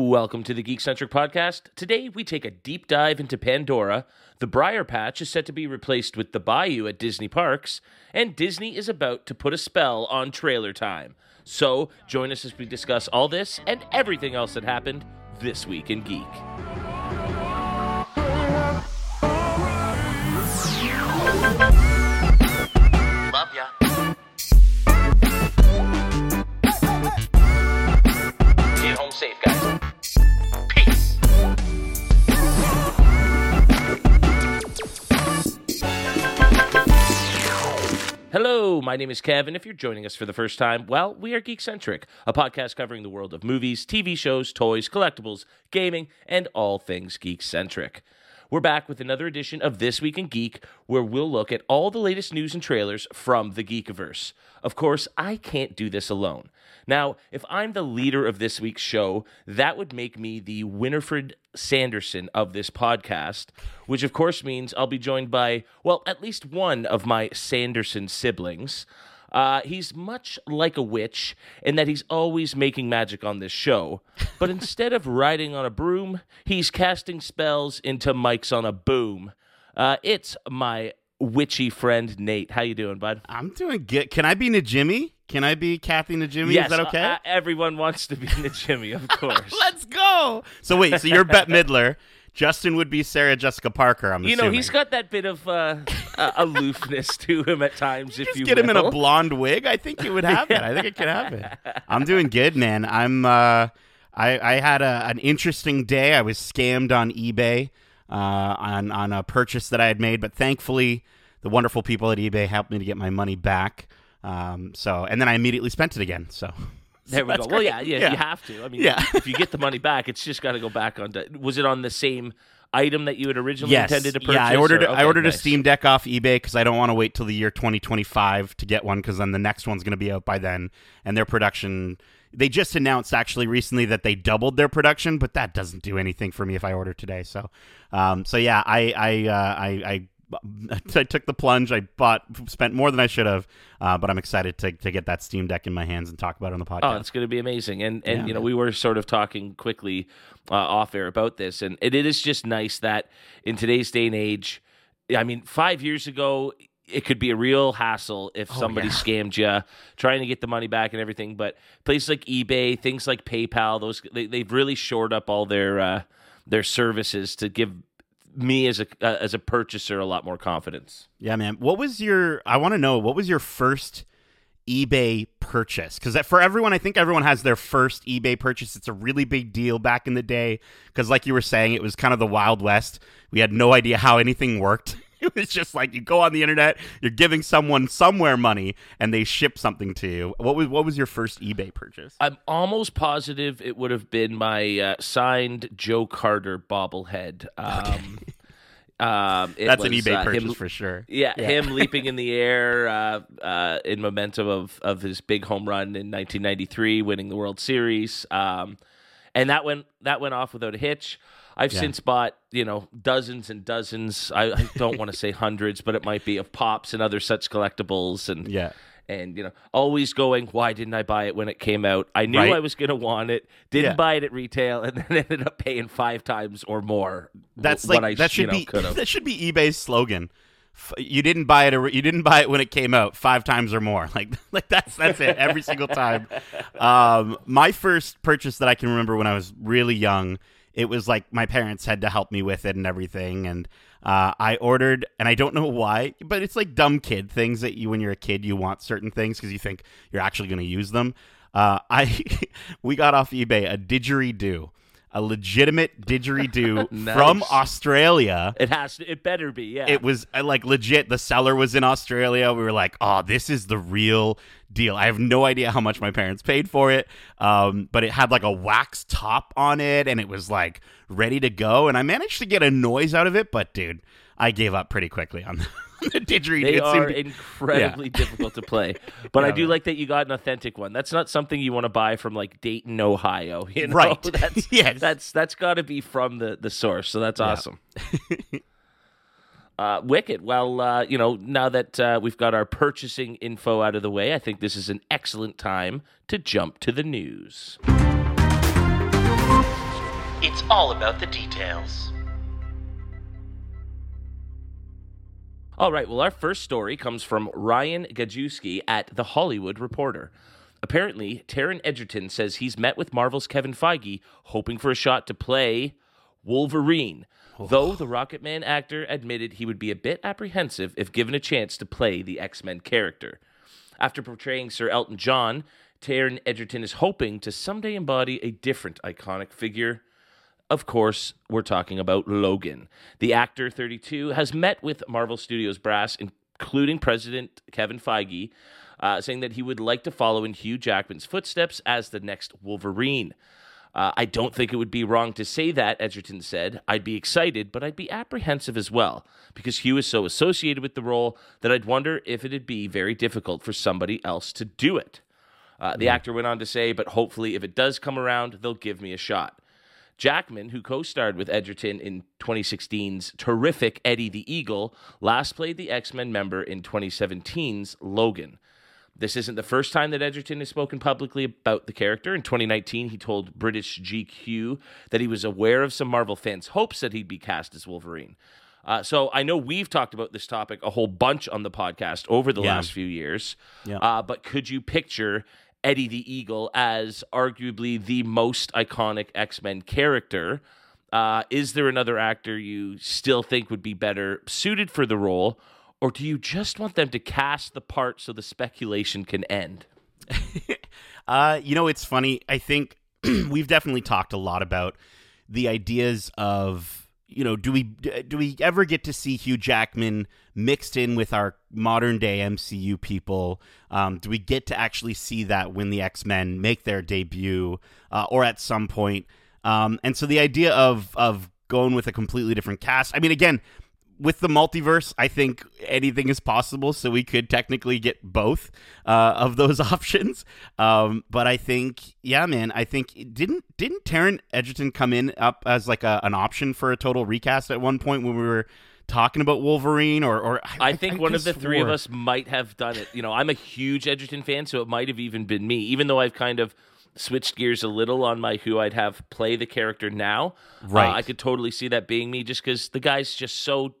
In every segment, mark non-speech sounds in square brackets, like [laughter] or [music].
Welcome to the Geekcentric Podcast. Today we take a deep dive into Pandora. The Briar Patch is set to be replaced with the Bayou at Disney Parks, and Disney is about to put a spell on trailer time. So join us as we discuss all this and everything else that happened this week in Geek. Hello, my name is Kevin. If you're joining us for the first time, well, we are Geekcentric, a podcast covering the world of movies, TV shows, toys, collectibles, gaming, and all things geek-centric. We're back with another edition of This Week in Geek, where we'll look at all the latest news and trailers from the Geekiverse. Of course, I can't do this alone. Now, if I'm the leader of this week's show, that would make me the Winifred Sanderson of this podcast, which of course means I'll be joined by, well, at least one of my Sanderson siblings. Uh, he's much like a witch in that he's always making magic on this show, [laughs] but instead of riding on a broom, he's casting spells into mics on a boom. Uh, it's my witchy friend Nate. How you doing, bud? I'm doing good. Can I be Najimy? Can I be Kathy Najimy? yes, Is that okay? uh, everyone wants to be the Jimmy, of [laughs] course. Let's go. So wait, so you're Bette Midler. Justin would be Sarah Jessica Parker. I'm you know, assuming. he's got that bit of uh, [laughs] uh, aloofness to him at times. if Just you get him in a blonde wig. I think he would [laughs] have it. I think it could happen. I'm doing good, man. I'm. Uh, I I had a, an interesting day. I was scammed on eBay uh, on on a purchase that I had made, but thankfully the wonderful people at eBay helped me to get my money back. Um, so and then I immediately spent it again. So There we go. Well, yeah, yeah, Yeah. you have to. I mean, Yeah. if you get the money back, it's just got to go back on. Was it on the same item that you had originally yes. intended to purchase? Yeah, I ordered or- I okay, ordered nice. a Steam Deck off eBay because I don't want to wait till the year 2025 to get one because then the next one's going to be out by then, and their production. They just announced actually recently that they doubled their production, but that doesn't do anything for me if I order today. So, um, so yeah, I I uh, I. I [laughs] I took the plunge. I bought, spent more than I should have, uh, but I'm excited to, to get that Steam Deck in my hands and talk about it on the podcast. Oh, it's going to be amazing. And and Yeah. you know, we were sort of talking quickly uh, off air about this, and it, it is just nice that in today's day and age, I mean, five years ago. It could be a real hassle if somebody yeah. scammed you, trying to get the money back and everything. But places like eBay, things like PayPal, those they, they've really shored up all their uh, their services to give me as a uh, as a purchaser a lot more confidence. Yeah, man. What was your? I want to know what was your first eBay purchase? Because for everyone, I think everyone has their first eBay purchase. It's a really big deal back in the day. Because, like you were saying, it was kind of the Wild West. We had no idea how anything worked. [laughs] [laughs] It was just like you go on the internet, you're giving someone somewhere money, and they ship something to you. What was what was your first eBay purchase? I'm almost positive it would have been my uh, signed Joe Carter bobblehead. [laughs] Um, um, it That's an eBay uh, purchase him- for sure. Yeah, him [laughs] leaping in the air uh, uh, in momentum of, of his big home run in 1993, winning the World Series, um, and that went that went off without a hitch. I've Yeah. since bought you know dozens and dozens. I, I don't want to say [laughs] hundreds, but it might be of pops and other such collectibles. And Yeah. and you know always going why didn't i buy it when it came out i knew Right. i was going to want it didn't Yeah. buy it at retail and [laughs] then ended up paying five times or more That's what like I, that should know, be [laughs] that should be eBay's slogan. You didn't buy it. You didn't buy it when it came out five times or more. Like like that's that's it every single time. Um, my first purchase that I can remember when I was really young, it was like my parents had to help me with it and everything, and uh, I ordered, and I don't know why, but it's like dumb kid things that you when you're a kid you want certain things because you think you're actually going to use them. Uh, I [laughs] we got off eBay a didgeridoo. A legitimate didgeridoo [laughs] from Australia. it has to, it better be yeah It was uh, like legit. The seller was in Australia. We were like, "Oh, this is the real deal." I have no idea how much my parents paid for it, um, but it had like a wax top on it, and it was like ready to go. And I managed to get a noise out of it, but dude, I gave up pretty quickly on [laughs] the, the didgeridoo. they It seemed are to- incredibly difficult to play but i do man. like that you got an authentic one that's not something you want to buy from like dayton ohio you know? Right. [laughs] [laughs] that's Yes. that's that's got to be from the the source so that's Yeah. awesome Uh, wicked. Well, uh, you know, now that uh, we've got our purchasing info out of the way, I think this is an excellent time to jump to the news. It's all about the details. All right, well, our first story comes from Ryan Gajewski at The Hollywood Reporter. Apparently, Taron Egerton says he's met with Marvel's Kevin Feige, hoping for a shot to play Wolverine. Though the Rocket Man actor admitted he would be a bit apprehensive if given a chance to play the X Men character. After portraying Sir Elton John, Taron Egerton is hoping to someday embody a different iconic figure. Of course, we're talking about Logan. The actor, 32, has met with Marvel Studios brass, including President Kevin Feige, uh, saying that he would like to follow in Hugh Jackman's footsteps as the next Wolverine. Uh, I don't think it would be wrong to say that, Egerton said. I'd be excited, but I'd be apprehensive as well, because Hugh is so associated with the role that I'd wonder if it'd be very difficult for somebody else to do it. Uh, the actor went on to say, but hopefully, if it does come around, they'll give me a shot. Jackman, who co starred with Egerton in 2016's terrific Eddie the Eagle, last played the X Men member in 2017's Logan. This isn't the first time that Egerton has spoken publicly about the character. In 2019, he told British GQ that he was aware of some Marvel fans' hopes that he'd be cast as Wolverine. Uh, so I know we've talked about this topic a whole bunch on the podcast over the Yeah. last few years. Yeah. Uh, but could you picture Eddie the Eagle as arguably the most iconic X Men character? Uh, is there another actor you still think would be better suited for the role? Or do you just want them to cast the part so the speculation can end? [laughs] Uh, you know, it's funny. I think [clears throat] we've definitely talked a lot about the ideas of you know, do we do we ever get to see Hugh Jackman mixed in with our modern day MCU people? Um, do we get to actually see that when the X Men make their debut, uh, or at some point? Um, and so the idea of of going with a completely different cast. I mean, again, with the multiverse, I think anything is possible. So we could technically get both uh, of those [laughs] options. Um, but I think, yeah, man, I think didn't didn't Taron Egerton come in up as like a, an option for a total recast at one point when we were talking about Wolverine? Or, or I think one of the could've three of us might have done it. You know, I'm a huge Egerton fan, so it might have even been me, even though I've kind of switched gears a little on my who I'd have play the character now. Uh, Right. I could totally see that being me just because the guy's just so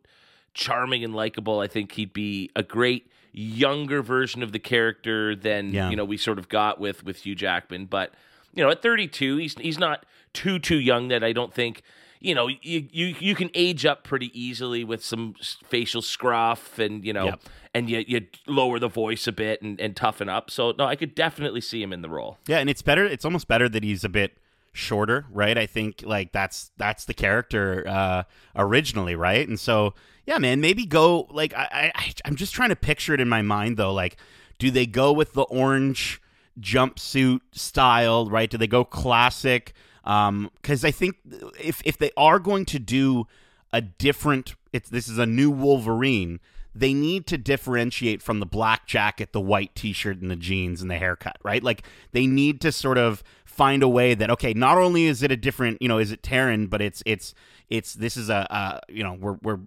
charming and likable. I think he'd be a great younger version of the character than Yeah. you know we sort of got with with Hugh Jackman. But you know, at 32, he's he's not too too young that I don't think you know you you you can age up pretty easily with some facial scruff and you know Yep. and you you lower the voice a bit and, and toughen up. So no, I could definitely see him in the role. Yeah, and it's better. It's almost better that he's a bit shorter, right? I think like that's that's the character uh, originally, right? And so yeah, man, maybe go like I, I I'm just trying to picture it in my mind though. Like, do they go with the orange jumpsuit style, right? Do they go classic? Because I think if if they are going to do a different, it's this is a new Wolverine. They need to differentiate from the black jacket, the white T-shirt, and the jeans and the haircut, right? Like they need to sort of find a way that okay, not only is it a different, you know, is it Taron, but it's it's it's this is a uh, you know we're we're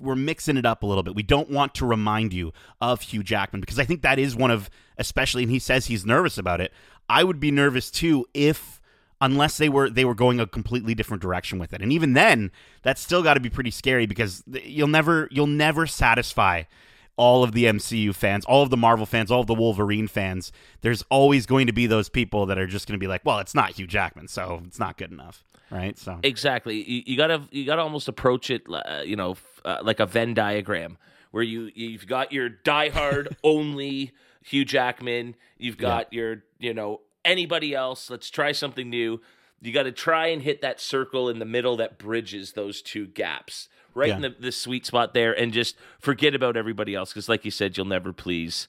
we're mixing it up a little bit. We don't want to remind you of Hugh Jackman because I think that is one of especially, and he says he's nervous about it. I would be nervous too if unless they were they were going a completely different direction with it. And even then, that's still got to be pretty scary because you'll never you'll never satisfy all of the MCU fans, all of the Marvel fans, all of the Wolverine fans. There's always going to be those people that are just going to be like, "Well, it's not Hugh Jackman, so it's not good enough." Right? So Exactly. You, you gotta you gotta almost approach it, uh, you know, uh, like a Venn diagram, where you you've got your diehard [laughs] only Hugh Jackman, you've got your you know anybody else. Let's try something new. You got to try and hit that circle in the middle that bridges those two gaps, right in the, the sweet spot there, and just forget about everybody else because, like you said, you'll never please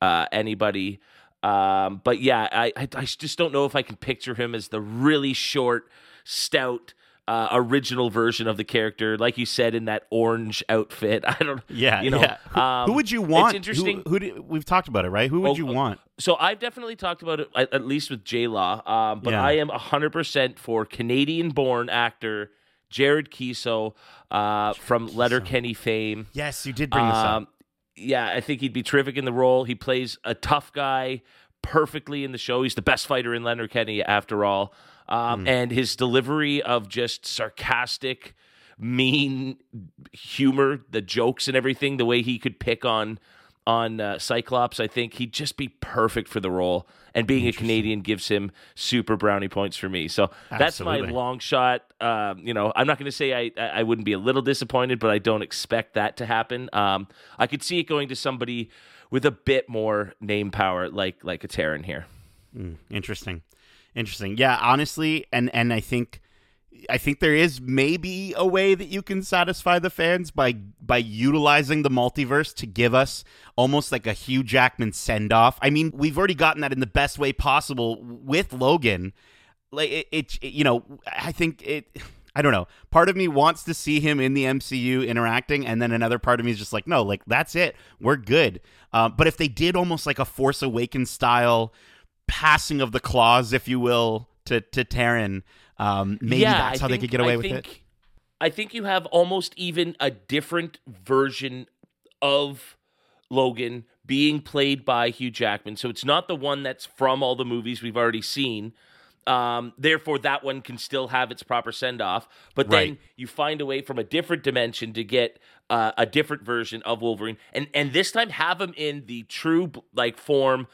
uh, anybody. Um, but yeah, I, I I just don't know if I can picture him as the really short, stout, uh, original version of the character, like you said in that orange outfit. [laughs] I don't, yeah, you know, yeah. Who, um, who would you want? It's interesting. Who, who do, we've talked about it, right? Who would Oh, you uh, want? So I've definitely talked about it at, at least with J Law, um, but Yeah. I am hundred percent for Canadian-born actor Jared Keeso uh, from Letterkenny fame. Yes, you did bring this up. Um, yeah, I think he'd be terrific in the role. He plays a tough guy perfectly in the show. He's the best fighter in Letterkenny, after all. um, and his delivery of just sarcastic, mean humor, the jokes and everything, the way he could pick on on uh, Cyclops, I think he'd just be perfect for the role. And being a Canadian gives him super brownie points for me. So that's my long shot. Um, you know, I'm not going to say I I wouldn't be a little disappointed, but I don't expect that to happen. Um, I could see it going to somebody with a bit more name power, like like a Taron here. Interesting. Interesting. Yeah, honestly, and and I think I think there is maybe a way that you can satisfy the fans by by utilizing the multiverse to give us almost like a Hugh Jackman send off. I mean, we've already gotten that in the best way possible with Logan. Like it, it, you know, I think it. I don't know. Part of me wants to see him in the MCU interacting, and then another part of me is just like, no, like that's it. We're good. Uh, but if they did almost like a Force Awakens style passing of the claws, if you will, to to Taron, um, maybe yeah, that's I how they could get away I with think, it. I think you have almost even a different version of Logan being played by Hugh Jackman. So it's not the one that's from all the movies we've already seen. Um, therefore, that one can still have its proper send off. But then Right. you find a way from a different dimension to get uh, a different version of Wolverine, and and this time have him in the true like form,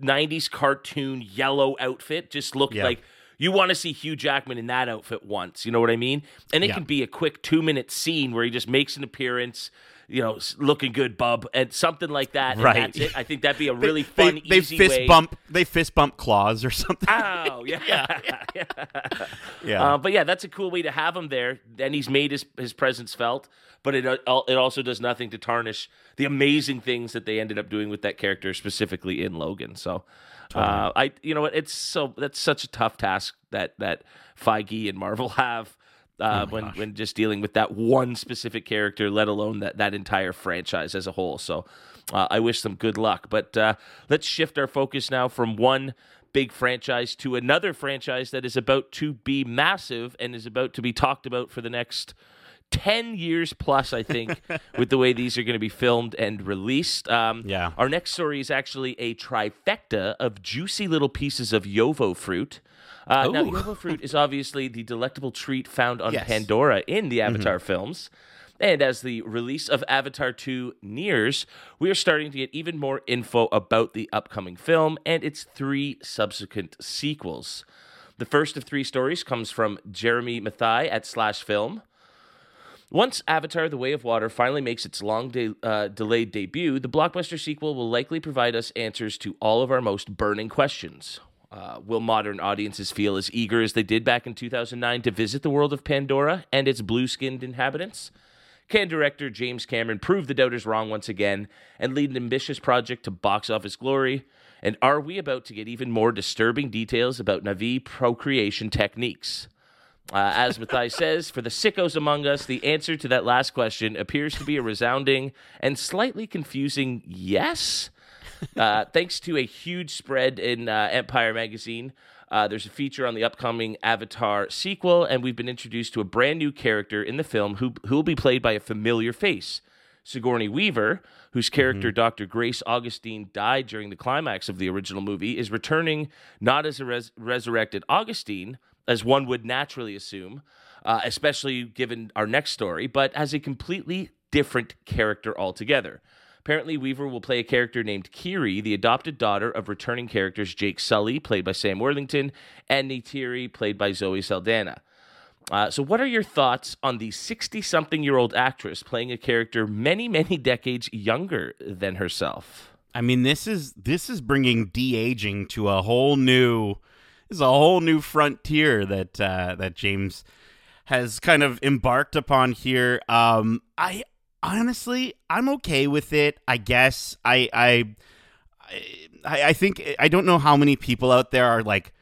'90s cartoon yellow outfit. Just look Yeah. like you want to see Hugh Jackman in that outfit once. You know what I mean? And it Yeah. can be a quick two minute scene where he just makes an appearance. You know, looking good, bub, and something like that. and Right. that's it. I think that'd be a [laughs] really they, fun, they easy fist way. bump. They fist bump claws or something. Ow, yeah. [laughs] [laughs] yeah, Uh, but yeah, that's a cool way to have him there. Then he's made his his presence felt, but it uh, it also does nothing to tarnish the amazing things that they ended up doing with that character, specifically in Logan. So, uh, I you know it's so that's such a tough task that that Feige and Marvel [laughs] have. Uh, when when just dealing with that one specific character, let alone that that entire franchise as a whole. So, uh, I wish them good luck. But uh, let's shift our focus now from one big franchise to another franchise that is about to be massive and is about to be talked about for the next 10 years plus, I think, [laughs] with the way these are going to be filmed and released. Um, Yeah. Our next story is actually a trifecta of juicy little pieces of Yovo fruit. Uh, now, Yovo fruit is obviously the delectable treat found on Yes. Pandora in the Avatar films. And as the release of Avatar 2 nears, we are starting to get even more info about the upcoming film and its three subsequent sequels. The first of three stories comes from Jeremy Mathai at Slashfilm. Once Avatar The Way of Water finally makes its long de- uh, delayed debut, the blockbuster sequel will likely provide us answers to all of our most burning questions. Uh, will modern audiences feel as eager as they did back in 2009 to visit the world of Pandora and its blue skinned inhabitants? Can director James Cameron prove the doubters wrong once again and lead an ambitious project to box office glory? And are we about to get even more disturbing details about Na'vi procreation techniques? Uh, as Matthias says, for the sickos among us, the answer to that last question appears to be a resounding and slightly confusing yes. Uh, thanks to a huge spread in uh, Empire magazine, uh, there's a feature on the upcoming Avatar sequel, and we've been introduced to a brand new character in the film who who will be played by a familiar face. Sigourney Weaver, whose character Dr. Grace Augustine died during the climax of the original movie, is returning not as a res- resurrected Augustine, as one would naturally assume, uh, especially given our next story, but as a completely different character altogether. Apparently, Weaver will play a character named Kiri, the adopted daughter of returning characters Jake Sully, played by Sam Worthington, and Neytiri, played by Zoe Saldana. Uh, so, what are your thoughts on the 60 something year old actress playing a character many, many decades younger than herself? I mean, this is this is bringing de aging to a whole new, is a whole new frontier that uh, that James has kind of embarked upon here. Um, I honestly, I'm okay with it. I guess I I I, I think I don't know how many people out there are like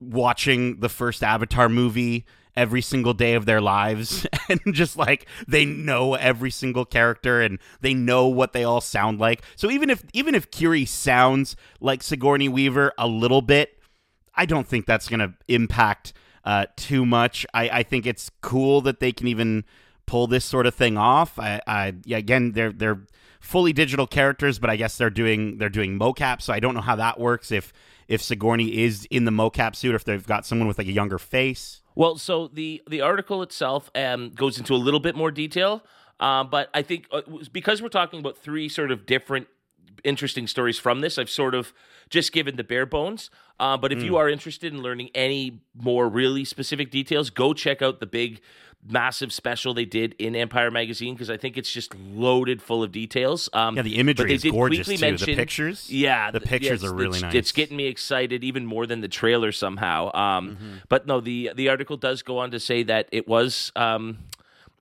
watching the first Avatar movie every single day of their lives [laughs] and just like they know every single character and they know what they all sound like. So even if even if Kiri sounds like Sigourney Weaver a little bit, I don't think that's going to impact uh, too much. I, I think it's cool that they can even pull this sort of thing off. I, I yeah, again, they're they're fully digital characters, but I guess they're doing they're doing mocap, so I don't know how that works. If if Sigourney is in the mocap suit, or if they've got someone with like a younger face. Well, so the the article itself um, goes into a little bit more detail, uh, but I think uh, because we're talking about three sort of different interesting stories from this, I've sort of just given the bare bones. Uh, but if mm. you are interested in learning any more really specific details, go check out the big massive special they did in Empire magazine because I think it's just loaded full of details. Um, yeah, the imagery is gorgeous too. Mention, the pictures, yeah, the pictures are really it's, nice. It's getting me excited even more than the trailer somehow. Um, mm-hmm. But no, the the article does go on to say that it was. Um,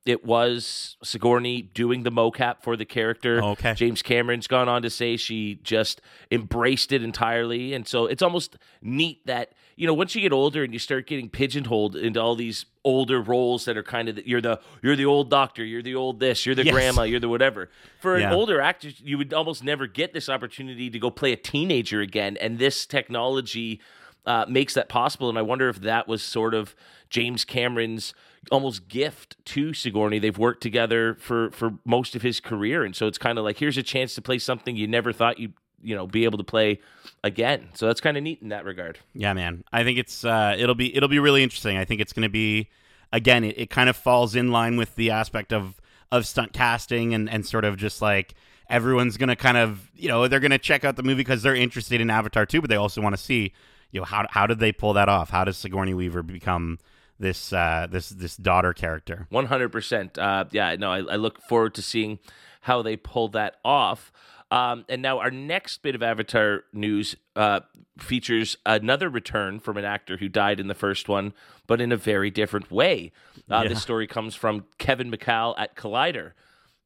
it was Sigourney doing the mocap for the character. Oh, okay. James Cameron's gone on to say she just embraced it entirely. And so it's almost neat that, you know, once you get older and you start getting pigeonholed into all these older roles that are kind of the, you're the you're the old doctor, you're the old this, you're the yes. grandma, you're the whatever. For an older actor, you would almost never get this opportunity to go play a teenager again. And this technology uh, makes that possible. And I wonder if that was sort of James Cameron's almost gift to Sigourney. They've worked together for for most of his career, and so it's kind of like here's a chance to play something you never thought you you know be able to play again. So that's kind of neat in that regard. Yeah, man. I think it's uh, it'll be it'll be really interesting. I think it's going to be again. It, it kind of falls in line with the aspect of of stunt casting and and sort of just like everyone's going to kind of you know they're going to check out the movie because they're interested in Avatar too, but they also want to see you know how how did they pull that off? How does Sigourney Weaver become this uh, this this daughter character. One hundred percent. Uh, yeah, no, I, I, look forward to seeing how they pull that off. Um, and now our next bit of Avatar news uh, features another return from an actor who died in the first one, but in a very different way. Uh, yeah. This story comes from Kevin McCall at Collider.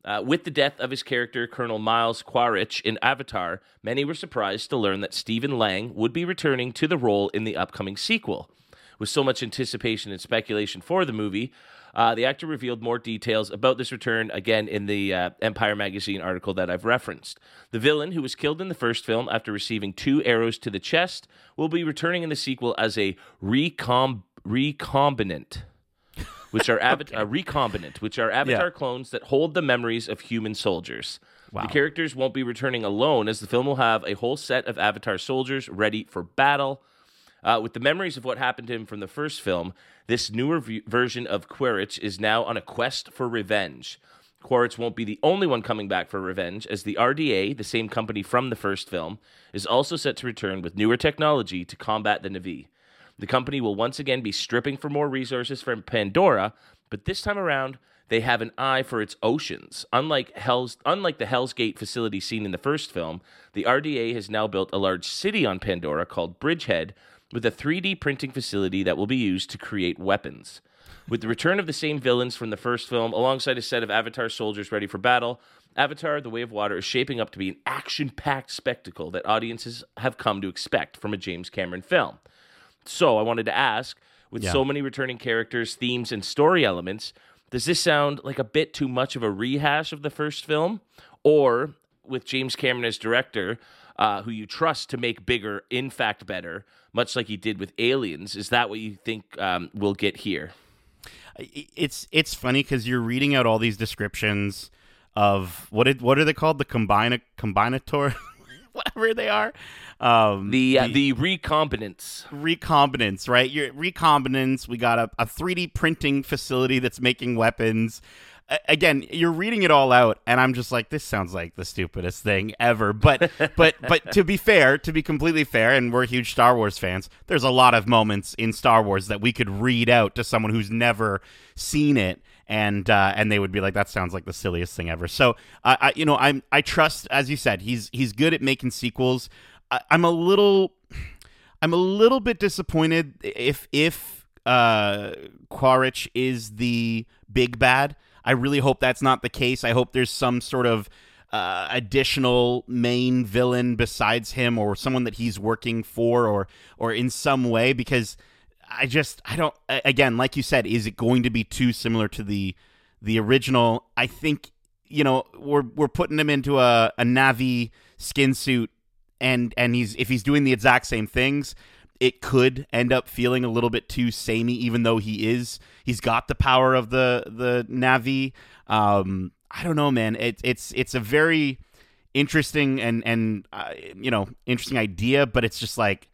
Uh, with the death of his character, Colonel Miles Quaritch, in Avatar, many were surprised to learn that Stephen Lang would be returning to the role in the upcoming sequel. With so much anticipation and speculation for the movie, uh, the actor revealed more details about this return again in the uh, Empire magazine article that I've referenced. The villain, who was killed in the first film after receiving two arrows to the chest, will be returning in the sequel as a recom- recombinant. Which are [laughs] okay. uh, recombinant, which are avatar yeah. clones that hold the memories of human soldiers. Wow. The characters won't be returning alone, as the film will have a whole set of avatar soldiers ready for battle. Uh, with the memories of what happened to him from the first film, this newer v- version of Quaritch is now on a quest for revenge. Quaritch won't be the only one coming back for revenge, as the RDA, the same company from the first film, is also set to return with newer technology to combat the Na'vi. The company will once again be stripping for more resources from Pandora, but this time around, they have an eye for its oceans. Unlike Hell's, unlike the Hell's Gate facility seen in the first film, the RDA has now built a large city on Pandora called Bridgehead with a 3D printing facility that will be used to create weapons. With the return of the same villains from the first film, alongside a set of Avatar soldiers ready for battle, Avatar The Way of Water is shaping up to be an action packed spectacle that audiences have come to expect from a James Cameron film. So I wanted to ask with yeah. so many returning characters, themes, and story elements, does this sound like a bit too much of a rehash of the first film? Or with James Cameron as director, uh, who you trust to make bigger, in fact, better, much like he did with Aliens. Is that what you think um, we'll get here? It's it's funny because you're reading out all these descriptions of what it what are they called? The combina combinator? [laughs] Whatever they are. Um, the, uh, the the recombinants. Recombinants right? Your recombinants. We got a, a 3d printing facility that's making weapons again, you're reading it all out, and I'm just like, this sounds like the stupidest thing ever. But [laughs] but but to be fair, to be completely fair, and we're huge Star Wars fans, there's a lot of moments in Star Wars that we could read out to someone who's never seen it. And uh, and they would be like, that sounds like the silliest thing ever. So I, I you know I'm I trust as you said he's he's good at making sequels. I, I'm a little I'm a little bit disappointed if if uh, Quaritch is the big bad. I really hope that's not the case. I hope there's some sort of uh, additional main villain besides him or someone that he's working for or or in some way because I just I don't again like you said is it going to be too similar to the the original I think you know we're we're putting him into a a Na'vi skin suit and and he's if he's doing the exact same things it could end up feeling a little bit too samey, even though he is he's got the power of the the Na'vi. Um, I don't know, man. It's it's it's a very interesting and and uh, you know interesting idea, but it's just like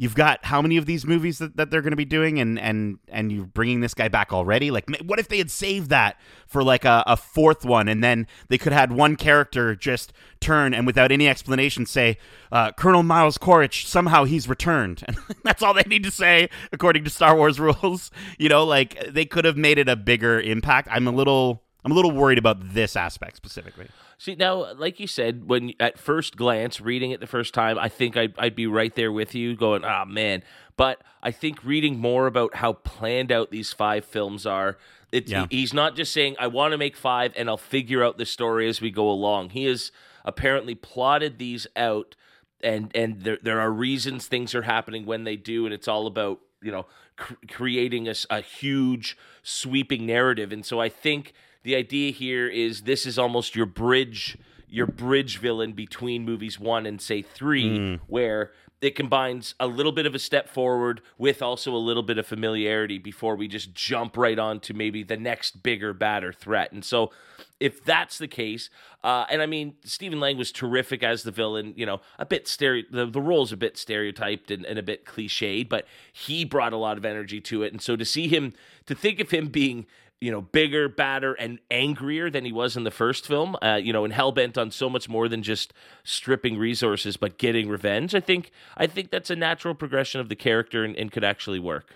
you've got how many of these movies that, that they're going to be doing and and and you're bringing this guy back already? Like what if they had saved that for like a, a fourth one and then they could have had one character just turn and without any explanation say uh, colonel miles quaritch somehow he's returned. [laughs] And that's all they need to say according to star wars [laughs] rules. You know like they could have made it a bigger impact. I'm a little i'm a little worried about this aspect specifically See now, like you said, when at first glance, reading it the first time, I think I'd, I'd be right there with you, going, "Ah, oh, man." But I think reading more about how planned out these five films are, it, yeah. he's not just saying, "I want to make five and I'll figure out the story as we go along." He has apparently plotted these out, and and there there are reasons things are happening when they do, and it's all about you know cr- creating a, a huge sweeping narrative. And so I think the idea here is this is almost your bridge your bridge villain between movies one and say three, mm. where it combines a little bit of a step forward with also a little bit of familiarity before we just jump right on to maybe the next bigger, badder threat. And so, if that's the case, uh, and I mean, Stephen Lang was terrific as the villain, you know, a bit stereo, the, the role's a bit stereotyped and, and a bit cliched, but he brought a lot of energy to it. And so, to see him, to think of him being you know, bigger, badder, and angrier than he was in the first film. Uh, you know, and hell bent on so much more than just stripping resources, but getting revenge. I think I think that's a natural progression of the character and, and could actually work.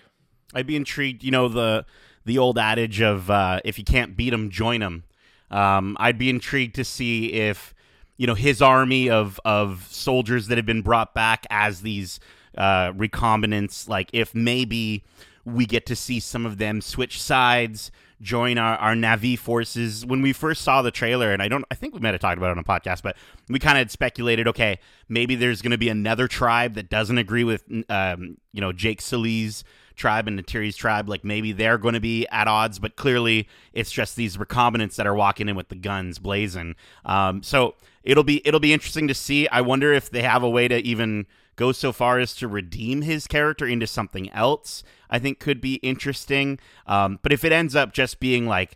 I'd be intrigued. You know the the old adage of uh, if you can't beat them, join them. Um, I'd be intrigued to see if you know his army of of soldiers that have been brought back as these uh, recombinants, like if maybe we get to see some of them switch sides join our, our Na'vi forces. When we first saw the trailer, and I don't, I think we might have talked about it on a podcast, but we kind of speculated, okay, maybe there's going to be another tribe that doesn't agree with, um, you know, Jake Sully's tribe and Neytiri's tribe. Like maybe they're going to be at odds, but clearly it's just these recombinants that are walking in with the guns blazing. Um, so it'll be it'll be interesting to see. I wonder if they have a way to even go so far as to redeem his character into something else, I think could be interesting. Um, but if it ends up just being like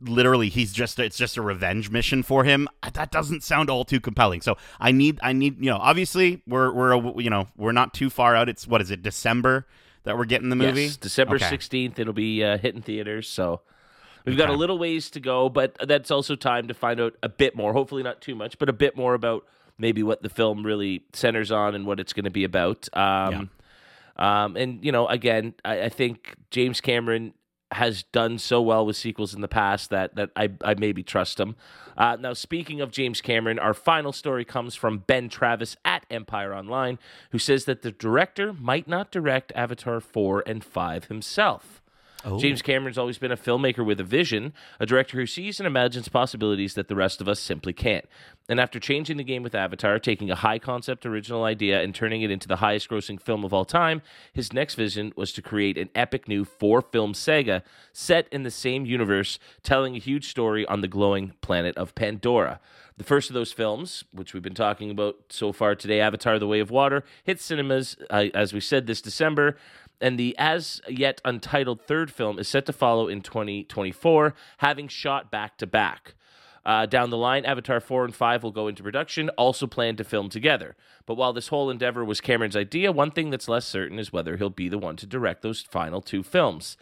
literally he's just it's just a revenge mission for him that doesn't sound all too compelling so i need i need you know obviously we're we're you know we're not too far out it's what is it december that we're getting the movie yes, december okay. 16th it'll be uh, hitting theaters so we've okay. got a little ways to go but that's also time to find out a bit more hopefully not too much but a bit more about maybe what the film really centers on and what it's going to be about. Um, yeah. um, and you know, again, I, I, think James Cameron has done so well with sequels in the past that that I, I maybe trust him. Uh, now, speaking of James Cameron, our final story comes from Ben Travis at Empire Online, who says that the director might not direct Avatar 4 and 5 himself. Oh. James Cameron's always been a filmmaker with a vision, a director who sees and imagines possibilities that the rest of us simply can't. And after changing the game with Avatar, taking a high concept original idea and turning it into the highest grossing film of all time, his next vision was to create an epic new four film saga set in the same universe, telling a huge story on the glowing planet of Pandora. The first of those films, which we've been talking about so far today, Avatar The Way of Water, hits cinemas, uh, as we said, this December and the as yet untitled third film is set to follow in 2024, having shot back to back. Uh, down the line, Avatar 4 and 5 will go into production, also planned to film together. But while this whole endeavor was Cameron's idea, one thing that's less certain is whether he'll be the one to direct those final two films.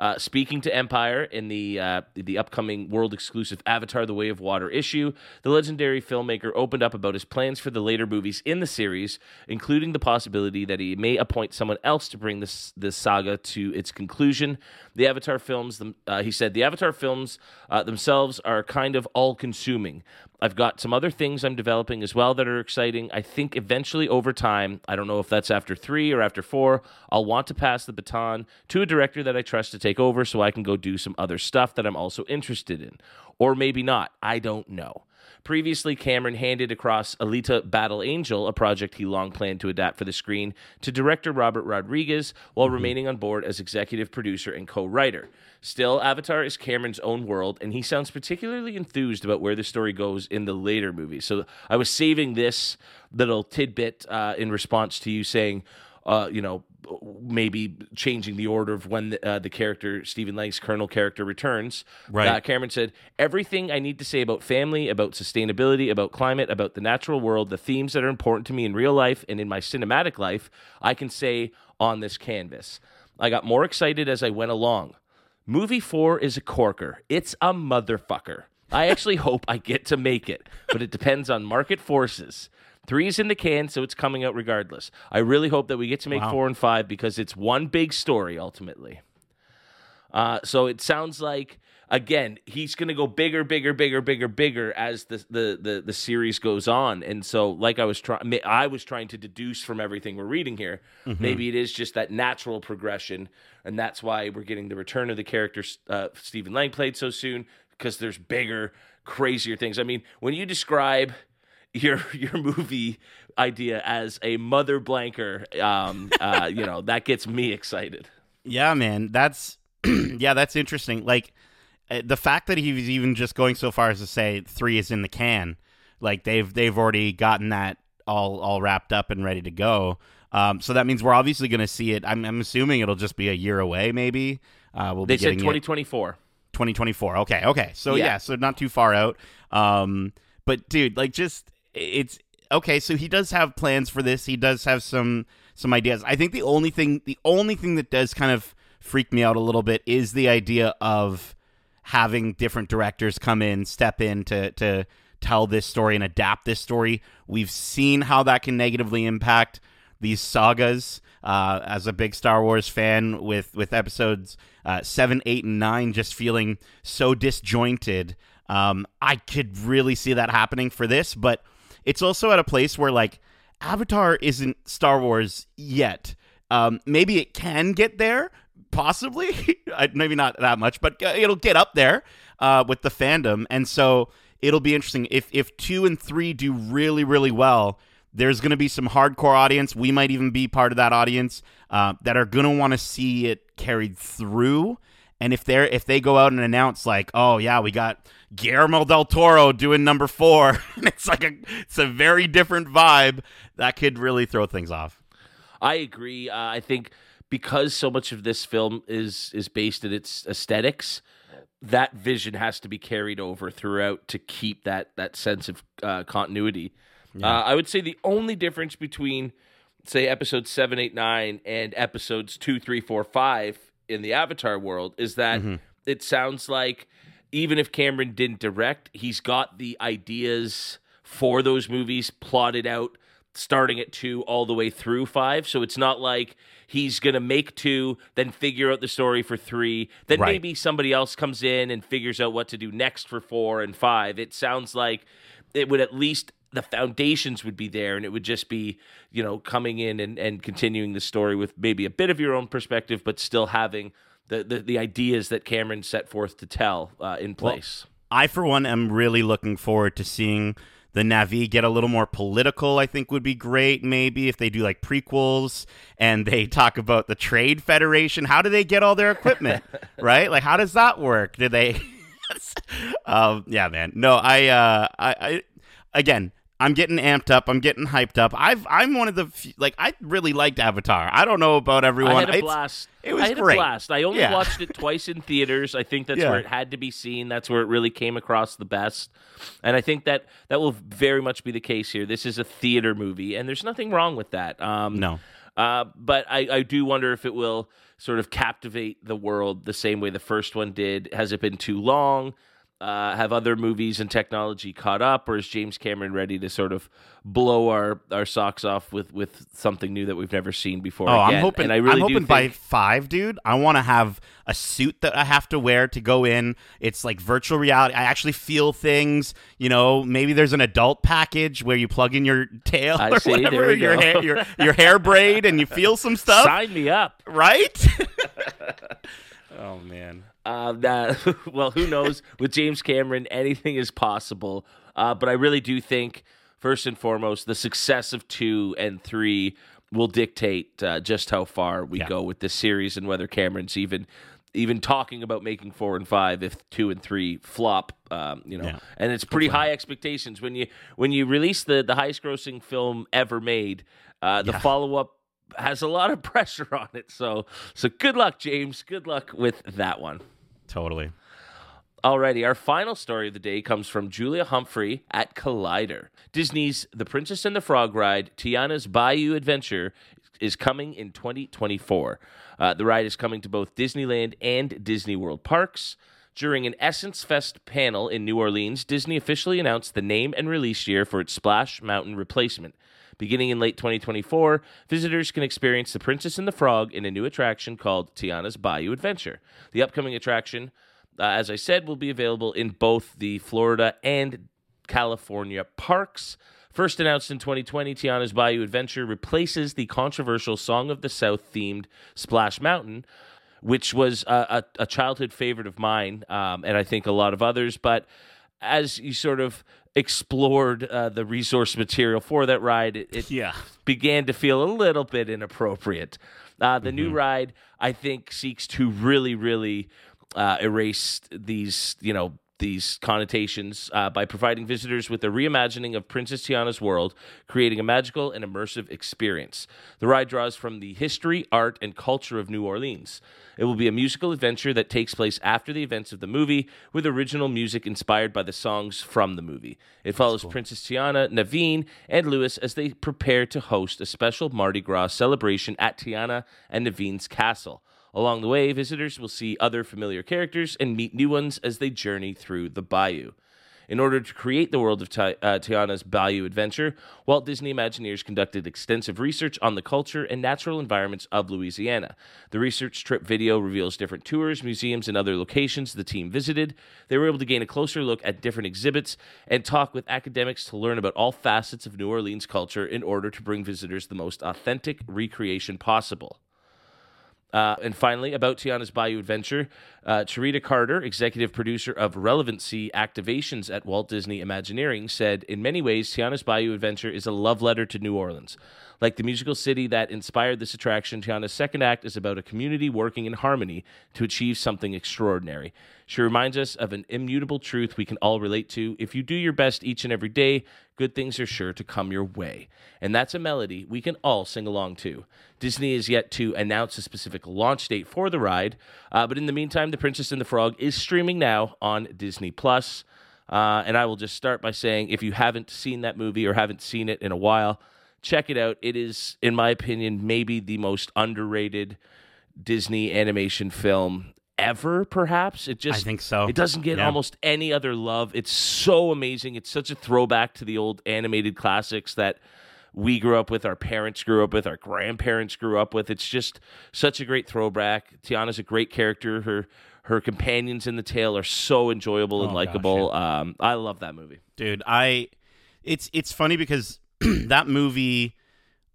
Uh, speaking to Empire in the uh, the upcoming world exclusive Avatar: The Way of Water issue, the legendary filmmaker opened up about his plans for the later movies in the series, including the possibility that he may appoint someone else to bring this this saga to its conclusion. The Avatar films, uh, he said, the Avatar films uh, themselves are kind of all consuming. I've got some other things I'm developing as well that are exciting. I think eventually over time, I don't know if that's after three or after four, I'll want to pass the baton to a director that I trust to take over so I can go do some other stuff that I'm also interested in. Or maybe not. I don't know. Previously, Cameron handed across Alita Battle Angel, a project he long planned to adapt for the screen, to director Robert Rodriguez while mm-hmm. remaining on board as executive producer and co writer. Still, Avatar is Cameron's own world, and he sounds particularly enthused about where the story goes in the later movies. So I was saving this little tidbit uh, in response to you saying, uh, you know, maybe changing the order of when the, uh, the character Stephen Lang's Colonel character returns. Right. Uh, Cameron said everything I need to say about family, about sustainability, about climate, about the natural world, the themes that are important to me in real life and in my cinematic life, I can say on this canvas. I got more excited as I went along. Movie four is a corker. It's a motherfucker. I actually [laughs] hope I get to make it, but it depends on market forces. Three is in the can, so it's coming out regardless. I really hope that we get to make Wow. four and five because it's one big story ultimately. Uh, so it sounds like again he's going to go bigger, bigger, bigger, bigger, bigger as the, the the the series goes on. And so, like I was trying, I was trying to deduce from everything we're reading here, maybe it is just that natural progression, and that's why we're getting the return of the character uh, Stephen Lang played so soon because there's bigger, crazier things. I mean, when you describe your your movie idea as a mother blanker, um, uh, you know that gets me excited. Yeah, man, that's [clears throat] yeah, that's interesting. Like uh, the fact that he was even just going so far as to say three is in the can, like they've they've already gotten that all all wrapped up and ready to go. Um, so that means we're obviously going to see it. I'm, I'm assuming it'll just be a year away, maybe. Uh, we'll They be said getting it- 2024. 2024. Okay, okay. So yeah. Yeah. so not too far out. Um, but dude, like just it's okay. So he does have plans for this. He does have some some ideas. I think the only thing the only thing that does kind of freak me out a little bit is the idea of having different directors come in, step in to to tell this story and adapt this story. We've seen how that can negatively impact these sagas. Uh, as a big Star Wars fan, with with episodes uh, seven, eight, and nine just feeling so disjointed, um, I could really see that happening for this. But it's also at a place where like Avatar isn't Star Wars yet. Um, maybe it can get there, possibly. [laughs] Maybe not that much, but uh, it'll get up there uh, with the fandom, and so it'll be interesting if if two and three do really really well. There's going to be some hardcore audience. We might even be part of that audience uh, that are going to want to see it carried through. And if they're if they go out and announce like, oh yeah, we got Guillermo del Toro doing number four, [laughs] and it's like a it's a very different vibe, that could really throw things off. I agree. Uh, I think because so much of this film is is based in its aesthetics, that vision has to be carried over throughout to keep that that sense of uh, continuity. Uh, I would say the only difference between, say, episodes seven, eight, nine, and episodes two, three, four, five in the Avatar world is that mm-hmm. it sounds like even if Cameron didn't direct, he's got the ideas for those movies plotted out starting at two all the way through five. So it's not like he's going to make two, then figure out the story for three. Then Right. maybe somebody else comes in and figures out what to do next for four and five. It sounds like it would at least. The foundations would be there, and it would just be, you know, coming in and, and continuing the story with maybe a bit of your own perspective, but still having the, the, the ideas that Cameron set forth to tell uh, in place. I, for one, am really looking forward to seeing the Na'vi get a little more political. I think would be great. Maybe if they do like prequels and they [laughs] talk about the Trade Federation. How do they get all their equipment? [laughs] right? Like, how does that work? Do they? [laughs] um, yeah, man. No, I, uh, I, I, again. I'm getting amped up. I'm getting hyped up. I've I'm one of the few, like I really liked Avatar. I don't know about everyone. I had a It's- blast. it was I had great. a blast. I only Yeah. watched it twice in theaters. I think that's Yeah. where it had to be seen. That's where it really came across the best. And I think that that will very much be the case here. This is a theater movie, and there's nothing wrong with that. Um, No. Uh, but I, I do wonder if it will sort of captivate the world the same way the first one did. Has it been too long? Uh, have other movies and technology caught up, or is James Cameron ready to sort of blow our, our socks off with, with something new that we've never seen before? Oh, again? I'm hoping. And I really I'm do hoping by five, dude. I want to have a suit that I have to wear to go in. It's like virtual reality. I actually feel things. You know, maybe there's an adult package where you plug in your tail I [laughs] or see, whatever, your hair, your your hair braid, and you feel some [laughs] stuff, Sign me up. right? [laughs] oh man. Uh, that, [laughs] well, who knows? With James Cameron, anything is possible. Uh, but I really do think, first and foremost, the success of two and three will dictate uh, just how far we Yeah. go with this series and whether Cameron's even even talking about making four and five if two and three flop. Um, you know, Yeah. and it's pretty high expectations when you when you release the the highest grossing film ever made. Uh, the follow up has a lot of [laughs] pressure on it. So so good luck, James. Good luck with that one. Totally. Alrighty, our final story of the day comes from Julia Humphrey at Collider. Disney's The Princess and the Frog ride, Tiana's Bayou Adventure, is coming in 2024. Uh, the ride is coming to both Disneyland and Disney World parks. During an Essence Fest panel in New Orleans, Disney officially announced the name and release year for its Splash Mountain replacement. Beginning in late 2024, visitors can experience The Princess and the Frog in a new attraction called Tiana's Bayou Adventure. The upcoming attraction, uh, as I said, will be available in both the Florida and California parks. First announced in 2020, Tiana's Bayou Adventure replaces the controversial Song of the South themed Splash Mountain, which was a, a, a childhood favorite of mine, um, and I think a lot of others. But as you sort of explored uh, the resource material for that ride, it, it Yeah. began to feel a little bit inappropriate. Uh, the Mm-hmm. new ride, I think, seeks to really, really uh, erase these, you know, these connotations uh, by providing visitors with a reimagining of Princess Tiana's world, creating a magical and immersive experience. The ride draws from the history, art, and culture of New Orleans. It will be a musical adventure that takes place after the events of the movie, with original music inspired by the songs from the movie. It follows Princess Tiana, Naveen, and Louis as they prepare to host a special Mardi Gras celebration at Tiana and Naveen's castle. Along the way, visitors will see other familiar characters and meet new ones as they journey through the bayou. In order to create the world of Ti- uh, Tiana's Bayou Adventure, Walt Disney Imagineers conducted extensive research on the culture and natural environments of Louisiana. The research trip video reveals different tours, museums, and other locations the team visited. They were able to gain a closer look at different exhibits and talk with academics to learn about all facets of New Orleans culture in order to bring visitors the most authentic recreation possible. Uh, and finally, about Tiana's Bayou Adventure, uh, Charita Carter, executive producer of Relevancy Activations at Walt Disney Imagineering, said, In many ways, Tiana's Bayou Adventure is a love letter to New Orleans. Like the musical city that inspired this attraction, Tiana's second act is about a community working in harmony to achieve something extraordinary. She reminds us of an immutable truth we can all relate to. If you do your best each and every day, good things are sure to come your way. And that's a melody we can all sing along to. Disney is yet to announce a specific launch date for the ride, uh, but in the meantime, The Princess and the Frog is streaming now on Disney Plus. Uh, and I will just start by saying if you haven't seen that movie or haven't seen it in a while, check it out. It is, in my opinion, maybe the most underrated Disney animation film ever, perhaps. It just I think so. It doesn't get Yeah. almost any other love. It's so amazing. It's such a throwback to the old animated classics that we grew up with, our parents grew up with, our grandparents grew up with. It's just such a great throwback. Tiana's a great character. Her her companions in the tale are so enjoyable and Oh, likable. Um, I love that movie. dude i it's it's funny because [clears throat] that movie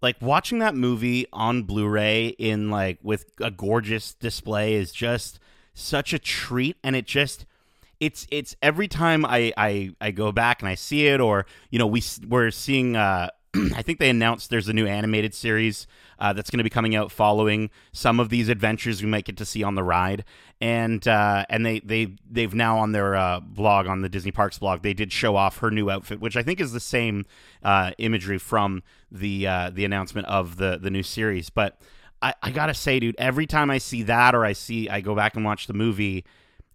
like watching that movie on blu-ray in like with a gorgeous display is just such a treat and it just it's it's every time i i, I go back and i see it or you know we we're seeing uh [clears throat] I think they announced there's a new animated series uh, that's going to be coming out following some of these adventures we might get to see on the ride, and uh, and they they they've now on their uh, blog on the Disney Parks blog they did show off her new outfit, which I think is the same uh, imagery from the uh, the announcement of the the new series. But I, I gotta say, dude, every time I see that or I see I go back and watch the movie,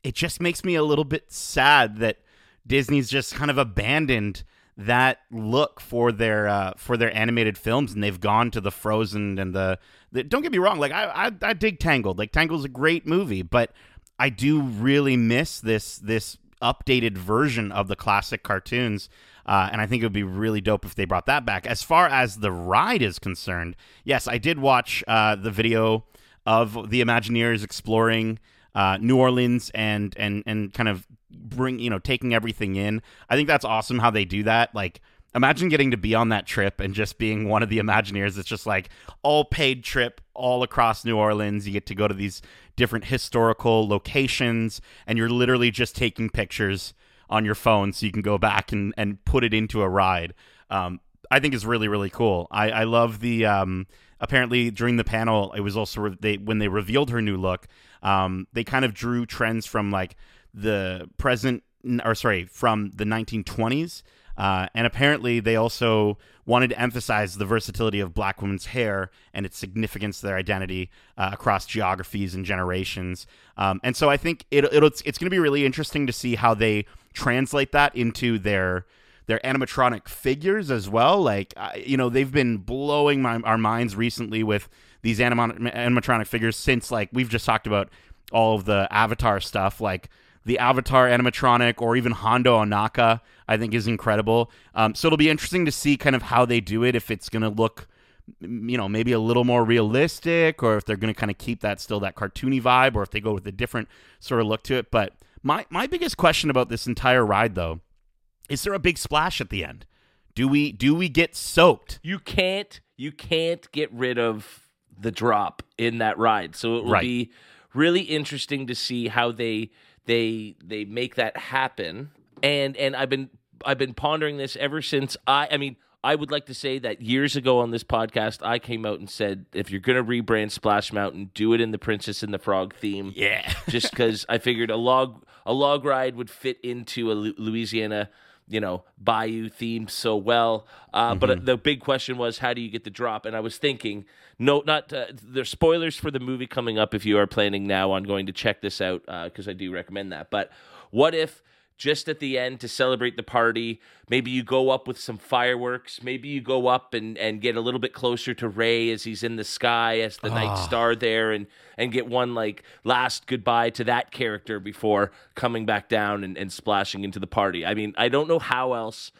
it just makes me a little bit sad that Disney's just kind of abandoned that look for their uh, for their animated films, and they've gone to the Frozen and the. the don't get me wrong, like I, I I dig Tangled. Like Tangled's a great movie, but I do really miss this this updated version of the classic cartoons. Uh, and I think it would be really dope if they brought that back. As far as the ride is concerned, yes, I did watch uh, the video of the Imagineers exploring uh, New Orleans and and and kind of bring you know taking everything in. I think that's awesome how they do that. Like imagine getting to be on that trip and just being one of the Imagineers. It's just like all paid trip all across New Orleans. You get to go to these different historical locations, and you're literally just taking pictures on your phone so you can go back and and put it into a ride. Um, I think is really really cool. I I love the um apparently during the panel it was also they when they revealed her new look um they kind of drew trends from like the present or sorry from the 1920s Uh, and apparently, they also wanted to emphasize the versatility of black women's hair and its significance to their identity uh, across geographies and generations. Um, and so I think it, it'll, it's, it's going to be really interesting to see how they translate that into their their animatronic figures as well. Like, you know, they've been blowing my, our minds recently with these animatronic figures since, like, we've just talked about all of the Avatar stuff. Like, the Avatar animatronic or even Hondo Ohnaka, I think is incredible. Um, so it'll be interesting to see kind of how they do it. If it's going to look, you know, maybe a little more realistic, or if they're going to kind of keep that still that cartoony vibe, or if they go with a different sort of look to it. But my my biggest question about this entire ride, though, is there a big splash at the end? Do we do we get soaked? You can't you can't get rid of the drop in that ride. So it will Right. be really interesting to see how they they they make that happen. And and I've been I've been pondering this ever since I I mean I would like to say that years ago on this podcast, I came out and said, if you're going to rebrand Splash Mountain, do it in the Princess and the Frog theme. Yeah. just because I figured a log a log ride would fit into a Louisiana, you know, bayou theme so well. Uh, But uh, the big question was, how do you get the drop? And I was thinking, no, not uh, there's spoilers for the movie coming up. If you are planning now on going to check this out, because I do recommend that. But what if? Just at the end to celebrate the party, maybe you go up with some fireworks. Maybe you go up and, and get a little bit closer to Ray as he's in the sky as the night ah. star there, and and get one like last goodbye to that character before coming back down and, and splashing into the party. I mean, I don't know how else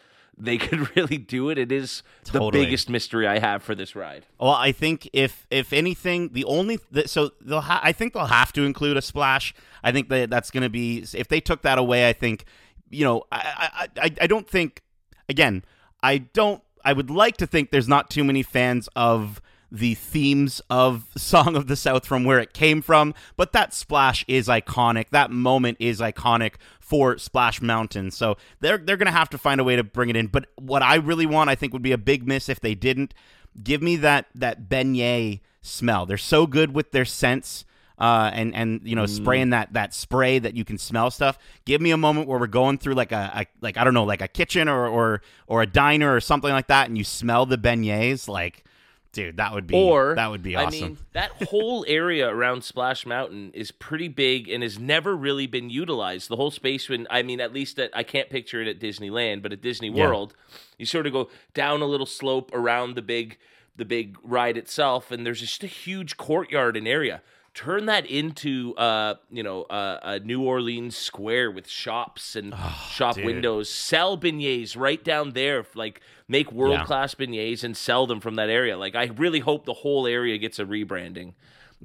they [laughs] could really do it. It is Totally. the biggest mystery I have for this ride. Well, I think if if anything, the only th- so they'll ha- I think they'll have to include a splash. I think that that's going to be if they took that away. I think you know I, I I I don't think again I don't I would like to think there's not too many fans of the themes of Song of the South from where it came from, but that splash is iconic. That moment is iconic for Splash Mountain. So they're they're going to have to find a way to bring it in. But what I really want, I think would be a big miss if they didn't give me that that beignet smell. They're so good with their scents. Uh, and and you know spraying that that spray that you can smell stuff. Give me a moment where we're going through like a, a like I don't know like a kitchen or or or a diner or something like that, and you smell the beignets. Like, dude, that would be Or that would be awesome. I mean, that whole area around Splash Mountain is pretty big and has never really been utilized. The whole space, when I mean, at least at, I can't picture it at Disneyland, but at Disney Yeah. World, you sort of go down a little slope around the big, the big ride itself, and there's just a huge courtyard and area. Turn that into, uh, you know, uh, a New Orleans square with shops and shop dude. windows. Sell beignets right down there. Like make world class beignets and sell them from that area. Like I really hope the whole area gets a rebranding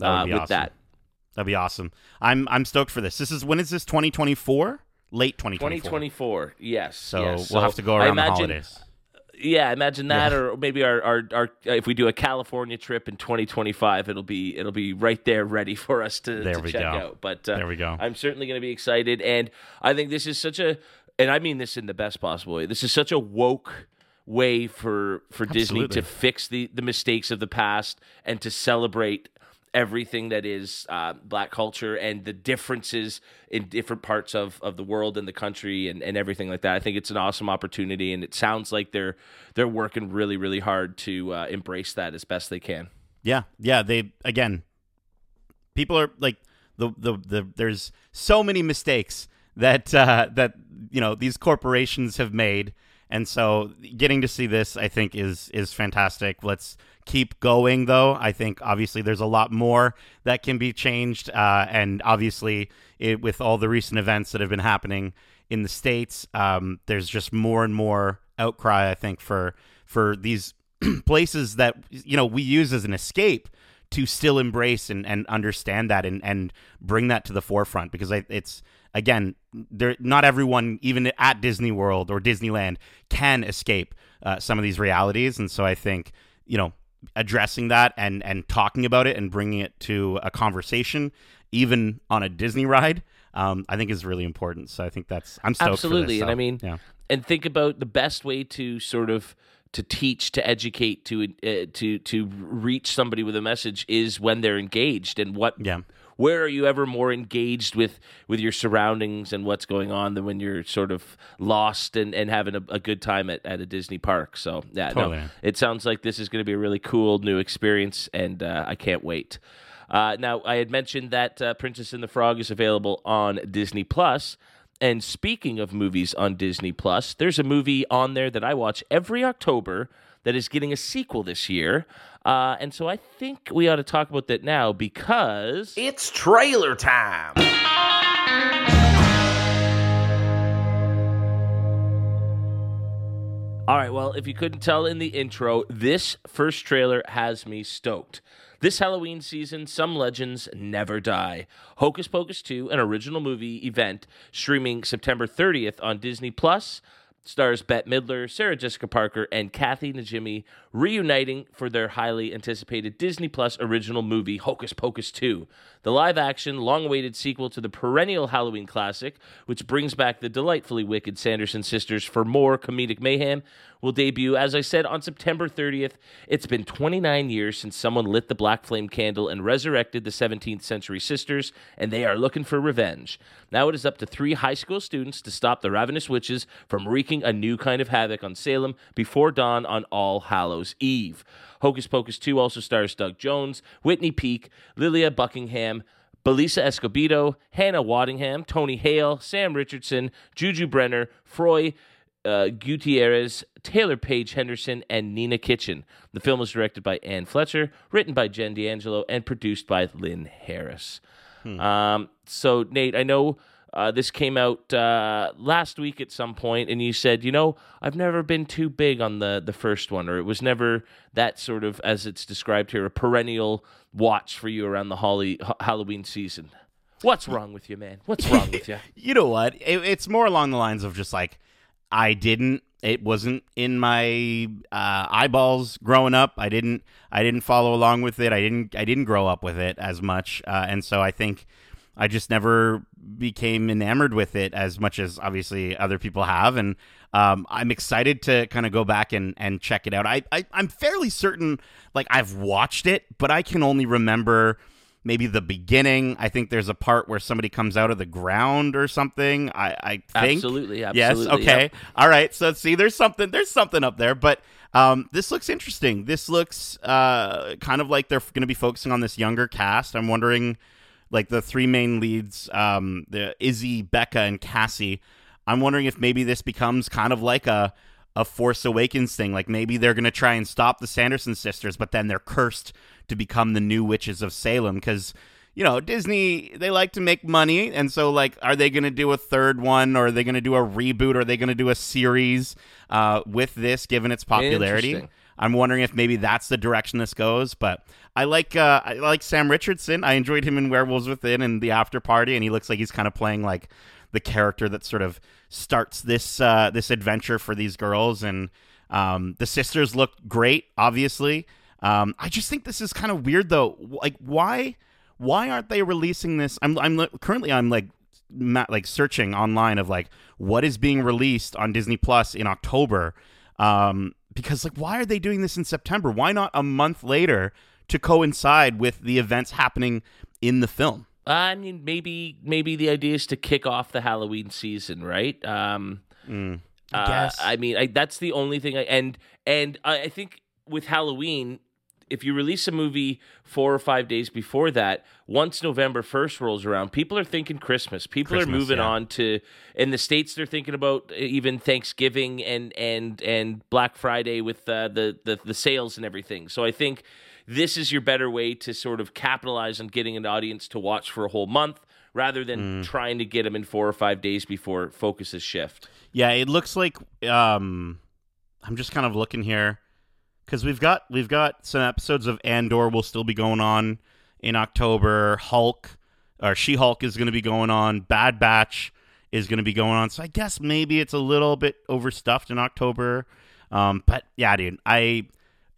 uh, with awesome. that. That'd be awesome. I'm I'm stoked for this. This is when is this 2024? Late 2024. 2024. Yes. So yes. we'll have to go I around the imagine, holidays. Yeah, imagine that, or maybe our, our our if we do a California trip in 2025, it'll be it'll be right there ready for us to, There to we check go. out. But uh, There we go. I'm certainly going to be excited, and I think this is such a, and I mean this in the best possible way. This is such a woke way for for Disney to fix the the mistakes of the past and to celebrate everything that is uh, black culture and the differences in different parts of, of the world and the country and, and everything like that. I think it's an awesome opportunity, and it sounds like they're they're working really really hard to uh, embrace that as best they can. Yeah, yeah. They again, people are like the the, the there's so many mistakes that uh, that you know these corporations have made, and so getting to see this, I think, is is fantastic. Let's keep going, though. I think obviously there's a lot more that can be changed, uh, and obviously it, with all the recent events that have been happening in the states, um, there's just more and more outcry. I think for for these [clears throat] places that you know we use as an escape to still embrace and, and understand that and, and bring that to the forefront because I, it's again there not everyone even at Disney World or Disneyland can escape uh, some of these realities and so I think you know addressing that and and talking about it and bringing it to a conversation even on a Disney ride um, I think is really important so I think that's I'm stoked for Absolutely, this, and I mean, yeah. and think about the best way to sort of to teach, to educate, to uh, to to reach somebody with a message is when they're engaged, and what Yeah. Where are you ever more engaged with with your surroundings and what's going on than when you're sort of lost and, and having a, a good time at, at a Disney park? So yeah, Totally. no, it sounds like this is going to be a really cool new experience, and uh, I can't wait. Uh, now, I had mentioned that uh, Princess and the Frog is available on Disney Plus. And speaking of movies on Disney Plus, there's a movie on there that I watch every October that is getting a sequel this year. Uh, and so I think we ought to talk about that now because It's trailer time. All right, well, if you couldn't tell in the intro, this first trailer has me stoked. This Halloween season, some legends never die. Hocus Pocus 2, an original movie event streaming September 30th on Disney Plus, stars Bette Midler, Sarah Jessica Parker, and Kathy Najimy reuniting for their highly anticipated Disney Plus original movie Hocus Pocus 2, the live-action, long-awaited sequel to the perennial Halloween classic, which brings back the delightfully wicked Sanderson sisters for more comedic mayhem, will debut, as I said, on September 30th. It's been 29 years since someone lit the black flame candle and resurrected the 17th century sisters, and they are looking for revenge. Now it is up to three high school students to stop the ravenous witches from wreaking a new kind of havoc on Salem before dawn on All Hallows Eve. Hocus Pocus 2 also stars Doug Jones, Whitney Peak, Lilia Buckingham, Belisa Escobedo, Hannah Waddingham, Tony Hale, Sam Richardson, Juju Brener, Froy uh, Gutierrez, Taylor Paige Henderson, and Nina Kitchen. The film was directed by Anne Fletcher, written by Jen D'Angelo, and produced by Lynn Harris. Um, so, Nate, I know uh, this came out uh, last week at some point, and you said, you know, I've never been too big on the the first one, or it was never that sort of, as it's described here, a perennial watch for you around the Holly, ha- Halloween season. What's wrong with you, man? What's wrong with you? [laughs] You know what? It, it's more along the lines of just like I didn't. It wasn't in my uh, eyeballs growing up. I didn't. I didn't follow along with it. I didn't. I didn't grow up with it as much, uh, and so I think I just never became enamored with it as much as obviously other people have. And um, I'm excited to kind of go back and, and check it out. I, I I'm fairly certain like I've watched it, but I can only remember maybe the beginning. I think there's a part where somebody comes out of the ground or something. I, I think Absolutely, Yes. Okay. yep. All right. So let's see, there's something. There's something up there, but. Um, this looks interesting. This looks uh, kind of like they're going to be focusing on this younger cast. I'm wondering, like the three main leads, um, the Izzy, Becca, and Cassie. I'm wondering if maybe this becomes kind of like a a Force Awakens thing. Like maybe they're going to try and stop the Sanderson sisters, but then they're cursed to become the new witches of Salem because you know Disney they like to make money, and so like are they going to do a third one, or are they going to do a reboot, or are they going to do a series uh, with this given its popularity? I'm wondering if maybe that's the direction this goes. But I like uh, I like Sam Richardson. I enjoyed him in Werewolves Within and the After Party, and he looks like he's kind of playing like the character that sort of starts this uh, this adventure for these girls. And um, the sisters look great, obviously. Um, I just think this is kind of weird, though. Like, why why aren't they releasing this? I'm I'm currently I'm like ma- like searching online of like what is being released on Disney Plus in October. Um, because like why are they doing this in September? Why not a month later to coincide with the events happening in the film? I mean, maybe maybe the idea is to kick off the Halloween season, right? Um, I uh, guess. I mean, I, that's the only thing. I, and and I, I think with Halloween, if you release a movie four or five days before that, once November first rolls around, people are thinking Christmas. People Christmas, are moving yeah. on to in the states. They're thinking about even Thanksgiving and and and Black Friday with uh, the, the the sales and everything. So I think this is your better way to sort of capitalize on getting an audience to watch for a whole month rather Mm. than trying to get them in four or five days before focuses shift. Yeah, it looks like um I'm just kind of looking here cuz we've got we've got some episodes of Andor will still be going on in October. Hulk or She-Hulk is going to be going on. Bad Batch is going to be going on. So I guess maybe it's a little bit overstuffed in October. Um but yeah, dude, I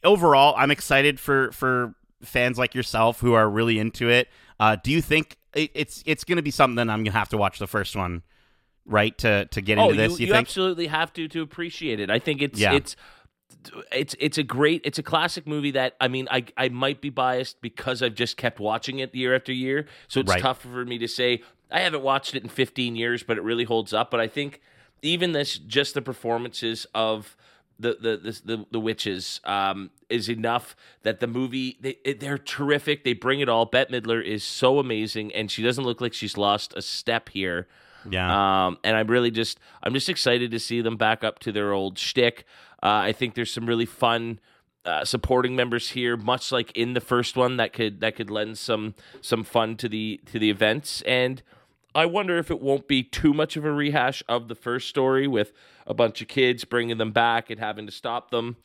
overall I'm excited for for fans like yourself who are really into it. Uh do you think it, it's it's going to be something that I'm going to have to watch the first one right to to get Oh, into this you, you, think absolutely have to to appreciate it. I think it's Yeah. it's it's it's a great it's a classic movie that I mean I I might be biased because I've just kept watching it year after year, so it's Right. tough for me to say I haven't watched it in 15 years, but it really holds up. But I think even this just the performances of the the the the, the witches um, is enough that the movie they they're terrific. They bring it all. Bette Midler is so amazing, and she doesn't look like she's lost a step here. Yeah. Um, and I'm really just I'm just excited to see them back up to their old shtick. Uh, I think there's some really fun uh, supporting members here, much like in the first one, that could that could lend some some fun to the to the events. And I wonder if it won't be too much of a rehash of the first story with a bunch of kids bringing them back and having to stop them.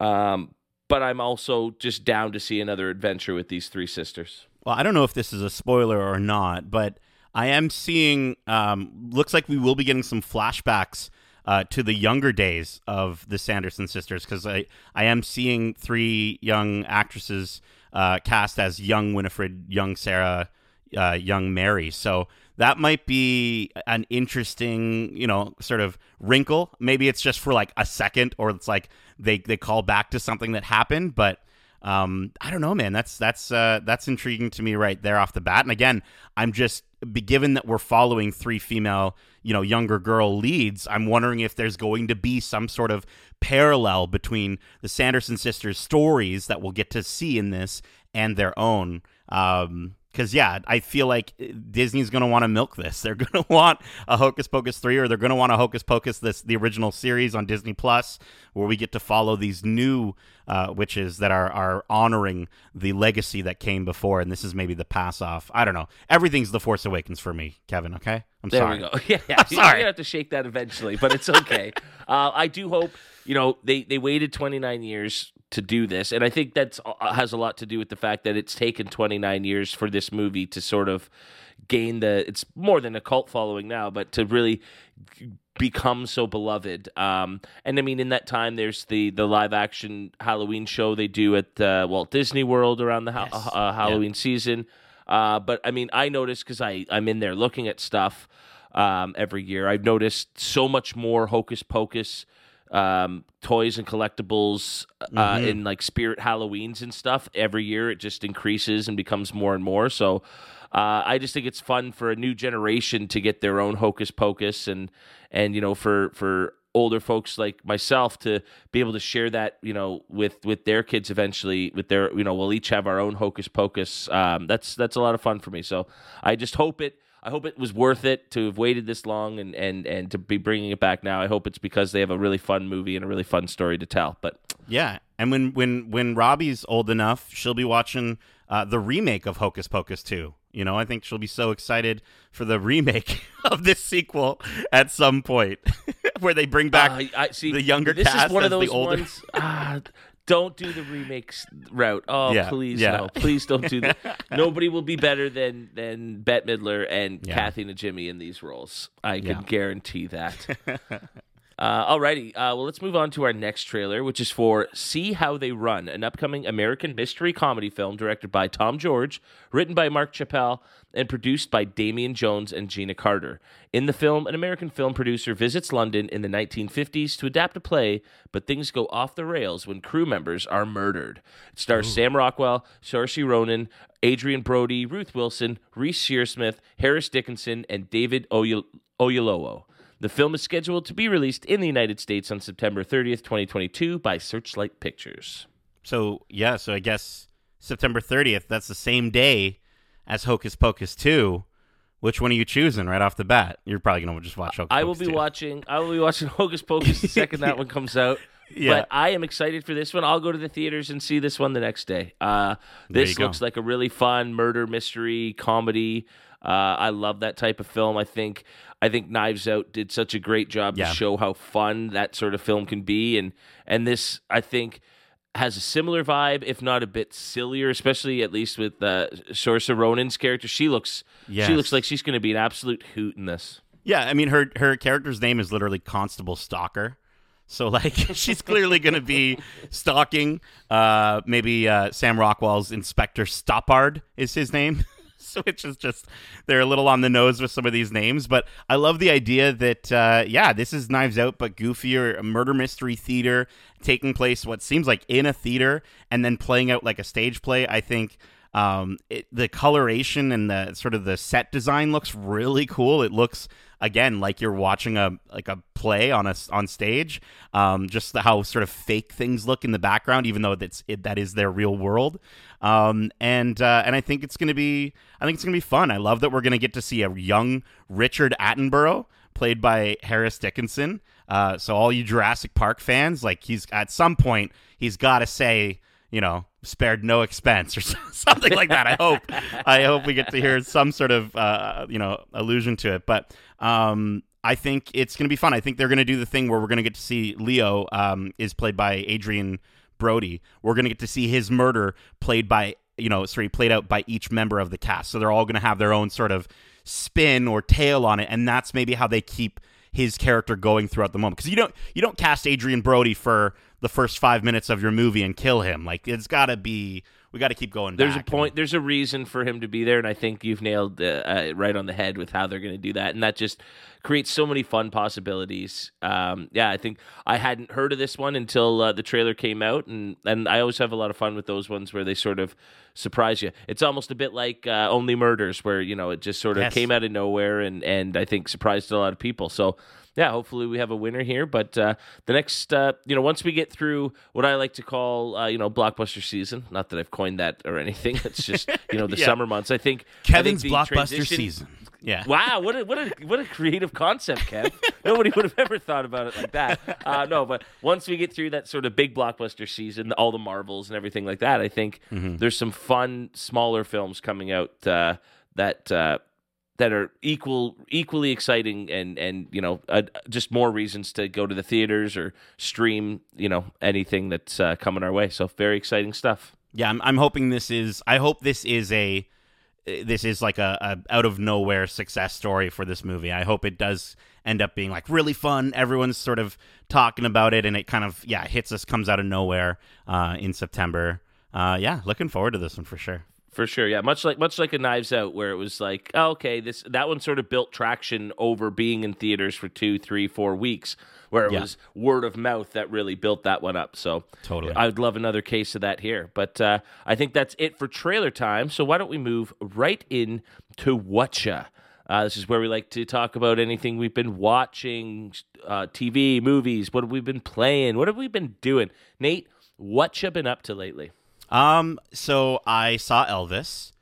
Um, but I'm also just down to see another adventure with these three sisters. Well, I don't know if this is a spoiler or not, but I am seeing. Um, looks like we will be getting some flashbacks uh, to the younger days of the Sanderson sisters because I I am seeing three young actresses uh, cast as young Winifred, young Sarah, uh, young Mary. So that might be an interesting, you know, sort of wrinkle. Maybe it's just for like a second, or it's like they they call back to something that happened, but um, I don't know, man. That's that's uh, that's intriguing to me right there off the bat. And again, I'm just be- given that we're following three female, you know, younger girl leads. I'm wondering if there's going to be some sort of parallel between the Sanderson sisters' stories that we'll get to see in this and their own. Um, because yeah, I feel like uh, Disney's going to want to milk this. [laughs] They're going to want a Hocus Pocus three, or they're going to want a Hocus Pocus this the original series on Disney Plus, where we get to follow these new uh, witches that are are honoring the legacy that came before. And this is maybe the pass off. I don't know. Everything's The Force Awakens for me, Kevin. Okay, I'm There sorry. we go. [laughs] Yeah, yeah. [laughs] I'm sorry. You're gonna have to shake that eventually, but it's okay. uh, I do hope you know they they waited 29 years to do this, and I think that's uh, has a lot to do with the fact that it's taken 29 years for this movie to sort of gain the. It's more than a cult following now, but to really become so beloved. Um, and I mean, in that time, there's the the live action Halloween show they do at uh, Walt Disney World around the ha- Yes. uh, Halloween season. Uh, but I mean, I noticed because I I'm in there looking at stuff um, every year. I've noticed so much more Hocus Pocus um, toys and collectibles uh, in like Spirit Halloweens and stuff. Every year, it just increases and becomes more and more. So. Uh, I just think it's fun for a new generation to get their own hocus pocus, and and you know for for older folks like myself to be able to share that you know with with their kids eventually with their you know we'll each have our own hocus pocus. Um, that's that's a lot of fun for me. So I just hope it. I hope it was worth it to have waited this long and, and, and to be bringing it back now. I hope it's because they have a really fun movie and a really fun story to tell. But Yeah, and when when when Robbie's old enough, she'll be watching uh, the remake of Hocus Pocus 2. You know, I think she'll be so excited for the remake [laughs] of this sequel at some point, [laughs] where they bring back Uh, I see the younger This cast is one of those older- ones. [laughs] Ah, don't do the remakes route. Oh, Yeah, please yeah. no, please don't do that. [laughs] Nobody will be better than than Bette Midler and Yeah. Kathy Najimy in these roles. I can guarantee that. [laughs] Uh, alrighty, uh, well, let's move on to our next trailer, which is for See How They Run, an upcoming American mystery comedy film directed by Tom George, written by Mark Chappell, and produced by Damian Jones and Gina Carter. In the film, an American film producer visits London in the 1950s to adapt a play, but things go off the rails when crew members are murdered. It stars Sam Rockwell, Saoirse Ronan, Adrien Brody, Ruth Wilson, Reece Shearsmith, Harris Dickinson, and David Oyel- Oyelowo. The film is scheduled to be released in the United States on September 30th, 2022 by Searchlight Pictures. So yeah, so I guess September 30th. That's the same day as Hocus Pocus 2. Which one are you choosing right off the bat? You're probably gonna just watch Hocus I will Pocus be 2. watching I will be watching [laughs] Hocus Pocus the second that one comes out. [laughs] Yeah. But I am excited for this one. I'll go to the theaters and see this one the next day. Uh, this you go. looks like a really fun murder mystery comedy. Uh, I love that type of film. I think I think Knives Out did such a great job Yeah. to show how fun that sort of film can be, and and this I think has a similar vibe, if not a bit sillier, especially at least with uh, Saoirse Ronan's character. She looks Yes. she looks like she's going to be an absolute hoot in this. Yeah, I mean her her character's name is literally Constable Stalker. So like [laughs] she's clearly going to be stalking uh maybe uh Sam Rockwell's Inspector Stoppard is his name. [laughs] which is just they're a little on the nose with some of these names. But I love the idea that uh, yeah, this is Knives Out, but goofier, murder mystery theater taking place what seems like in a theater and then playing out like a stage play. I think. Um, it, the coloration and the sort of the set design looks really cool. It looks again like you're watching a like a play on a on stage. Um, just the, how sort of fake things look in the background, even though that's it, that is their real world. Um, and uh, and I think it's gonna be I think it's gonna be fun. I love that we're gonna get to see a young Richard Attenborough played by Harris Dickinson. Uh, so all you Jurassic Park fans, like he's at some point he's got to say you know, spared no expense or [laughs] something like that. I hope, I hope we get to hear some sort of, uh, you know, allusion to it. But um, I think it's going to be fun. I think they're going to do the thing where we're going to get to see Leo um, is played by Adrien Brody. We're going to get to see his murder played by, you know, sorry, played out by each member of the cast. So they're all going to have their own sort of spin or tail on it, and that's maybe how they keep his character going throughout the moment because you don't you don't cast Adrien Brody for the first five minutes of your movie and kill him. Like it's got to be. We got to keep going. There's a point. And... There's a reason for him to be there, and I think you've nailed uh, uh, right on the head with how they're going to do that, and that just creates so many fun possibilities. Um, yeah, I think I hadn't heard of this one until uh, the trailer came out, and and I always have a lot of fun with those ones where they sort of surprise you. It's almost a bit like uh, Only Murders, where you know it just sort of yes. came out of nowhere, and and I think surprised a lot of people. So yeah, hopefully we have a winner here. But uh, the next, uh, you know, once we get through what I like to call, uh, you know, blockbuster season. Not that I've coined that or anything. It's just [laughs] you know the yeah. summer months. I think Kevin's I think blockbuster season. Yeah. Wow. What a what a what a creative concept, Kev. [laughs] Nobody would have ever thought about it like that. Uh, no, but once we get through that sort of big blockbuster season, all the Marvels and everything like that, I think mm-hmm. there's some fun smaller films coming out uh, that uh, that are equal equally exciting and and you know uh, just more reasons to go to the theaters or stream you know anything that's uh, coming our way. So very exciting stuff. Yeah I'm, I'm hoping this is i hope this is a this is like a, a out of nowhere success story for this movie. I hope it does end up being like really fun. Everyone's sort of talking about it and it kind of yeah hits us comes out of nowhere uh, in september. Uh, yeah looking forward to this one for sure for sure, yeah. Much like much like a Knives Out, where it was like, oh, okay, this that one sort of built traction over being in theaters for two, three, four weeks, where it yeah. was word of mouth that really built that one up. So totally, I would love another case of that here. But uh, I think that's it for trailer time. So why don't we move right in to Whatcha? Uh, this is where we like to talk about anything we've been watching, uh, TV, movies. What have we been playing? What have we been doing? Nate, what you been up to lately? Um, so I saw Elvis,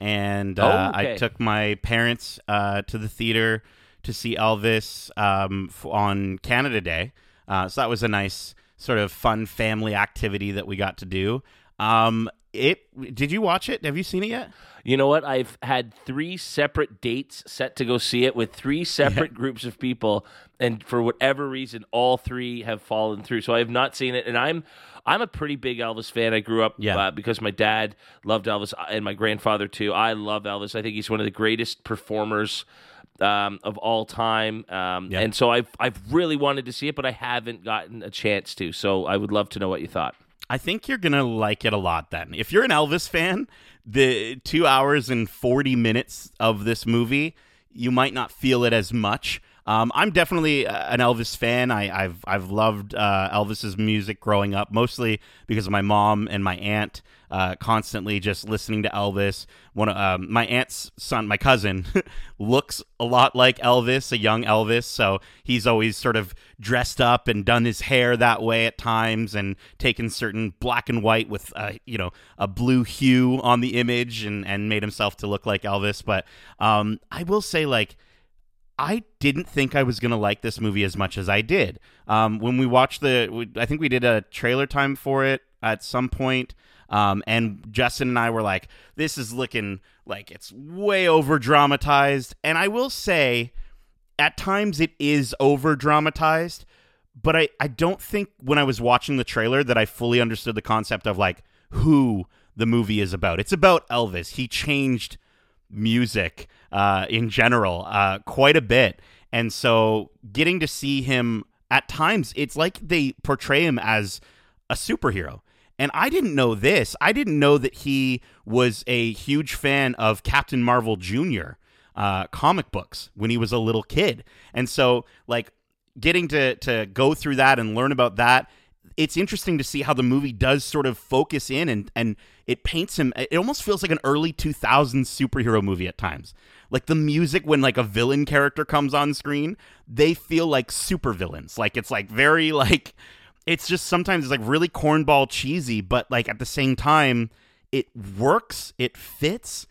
and uh, oh, okay. I took my parents uh, to the theater to see Elvis um, on Canada Day. Uh, so that was a nice sort of fun family activity that we got to do. Um, it did you watch it? Have you seen it yet? You know what? I've had three separate dates set to go see it with three separate yeah. groups of people, and for whatever reason, all three have fallen through. So I have not seen it, and I'm I'm a pretty big Elvis fan. I grew up yeah. uh, because my dad loved Elvis uh, and my grandfather too. I love Elvis. I think he's one of the greatest performers um, of all time. Um, yeah. And so I've I've really wanted to see it, but I haven't gotten a chance to. So I would love to know what you thought. I think you're gonna like it a lot. Then, if you're an Elvis fan, the two hours and forty minutes of this movie, you might not feel it as much. Um, I'm definitely uh, an Elvis fan. I, have I've loved uh, Elvis's music growing up, mostly because of my mom and my aunt. Uh, constantly just listening to Elvis. One, um, my aunt's son, my cousin, [laughs] looks a lot like Elvis, a young Elvis. So he's always sort of dressed up and done his hair that way at times, and taken certain black and white with, uh, you know, a blue hue on the image, and and made himself to look like Elvis. But um, I will say, like I didn't think I was going to like this movie as much as I did. Um, when we watched the, we, I think we did a trailer time for it at some point, um, and Justin and I were like, "This is looking like it's way over dramatized." And I will say, at times it is over dramatized, but I I don't think when I was watching the trailer that I fully understood the concept of like who the movie is about. It's about Elvis. He changed music uh, in general uh, quite a bit. And so getting to see him at times, it's like they portray him as a superhero. And I didn't know this. I didn't know that he was a huge fan of Captain Marvel Jr. Uh, comic books when he was a little kid. And so, like, getting to to go through that and learn about that it's interesting to see how the movie does sort of focus in and and it paints him it almost feels like an early 2000s superhero movie at times like the music when like a villain character comes on screen they feel like super villains like it's like very [laughs] like it's just sometimes it's like really cornball cheesy but like at the same time it works it fits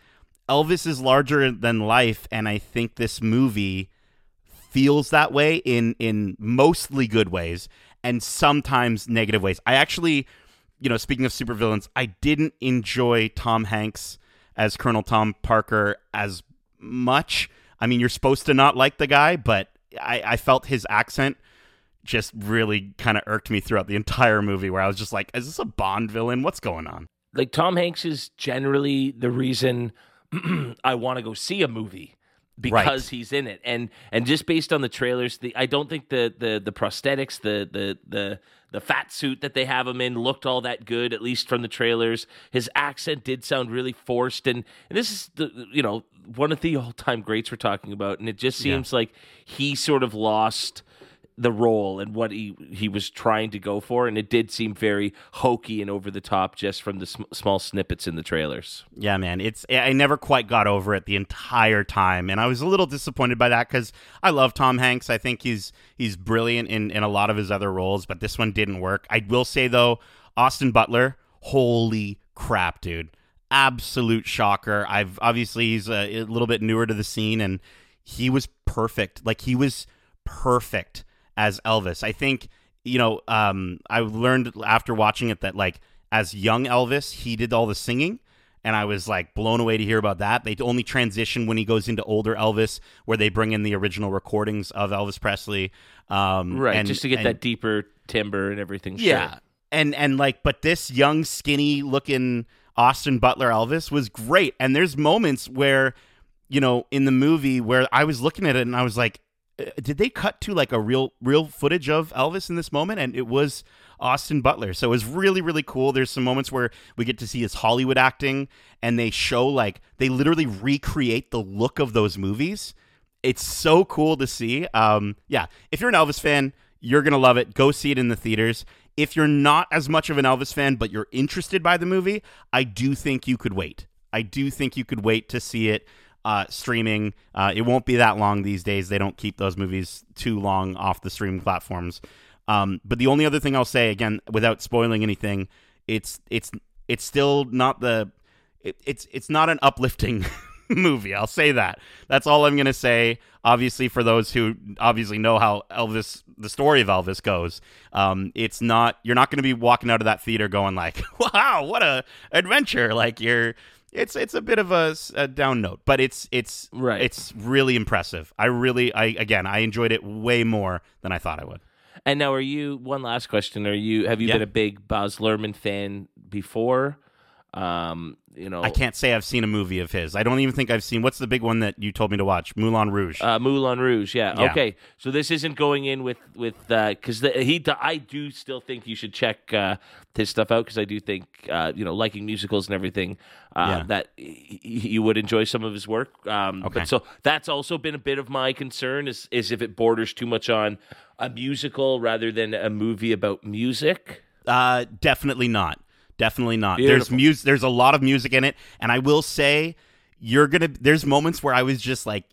elvis is larger than life and i think this movie feels that way in in mostly good ways and sometimes negative ways. I actually, you know, speaking of supervillains, I didn't enjoy Tom Hanks as Colonel Tom Parker as much. I mean, you're supposed to not like the guy, but I, I felt his accent just really kind of irked me throughout the entire movie where I was just like, is this a Bond villain? What's going on? Like Tom Hanks is generally the reason [clears throat] I want to go see a movie because right. he's in it and and just based on the trailers the i don't think the the the prosthetics the the the the fat suit that they have him in looked all that good at least from the trailers his accent did sound really forced and, and this is the you know one of the all-time greats we're talking about and it just seems yeah. like he sort of lost the role and what he he was trying to go for, and it did seem very hokey and over the top just from the sm- small snippets in the trailers. Yeah, man, it's I never quite got over it the entire time, and I was a little disappointed by that because I love Tom Hanks. I think he's he's brilliant in in a lot of his other roles, but this one didn't work. I will say though, Austin Butler, holy crap, dude. Absolute shocker. I've obviously he's a, a little bit newer to the scene and he was perfect. Like he was perfect as Elvis. I think you know um, I learned after watching it that like as young Elvis, he did all the singing. And I was like blown away to hear about that. They only transition when he goes into older Elvis, where they bring in the original recordings of Elvis Presley, um, right? And, just to get and, that deeper timbre and everything. Yeah, sure. and and like, but this young, skinny looking Austin Butler Elvis was great. And there's moments where, you know, in the movie where I was looking at it and I was like, did they cut to like a real real footage of Elvis in this moment and it was Austin Butler. So it was really really cool. There's some moments where we get to see his Hollywood acting and they show like they literally recreate the look of those movies. It's so cool to see. Um yeah, if you're an Elvis fan, you're to love it. Go see it in the theaters. If you're not as much of an Elvis fan but you're interested by the movie, I do think you could wait. I do think you could wait to see it uh, streaming. Uh, it won't be that long these days. They don't keep those movies too long off the streaming platforms. Um, but the only other thing I'll say again, without spoiling anything, it's it's it's still not the it, it's it's not an uplifting [laughs] movie. I'll say that. That's all I'm gonna say. Obviously, for those who obviously know how Elvis, the story of Elvis goes, um, it's not. You're not gonna be walking out of that theater going like, [laughs] "Wow, what a adventure!" Like you're it's it's a bit of a, a, down note, but it's it's right. It's really impressive. I really, I again, I enjoyed it way more than I thought I would. And now, are you? One last question: Are you? Have you yeah. been a big Baz Luhrmann fan before? Um, you know, I can't say I've seen a movie of his. I don't even think I've seen. What's the big one that you told me to watch? Moulin Rouge. Uh, Moulin Rouge. Yeah. yeah. Okay. So this isn't going in with with because uh, he. I do still think you should check uh, his stuff out because I do think uh, you know liking musicals and everything uh, yeah. that you would enjoy some of his work. Um, okay. But so that's also been a bit of my concern is is if it borders too much on a musical rather than a movie about music. Uh, definitely not. Definitely not. Beautiful. There's music. There's a lot of music in it, and I will say, you're gonna. There's moments where I was just like,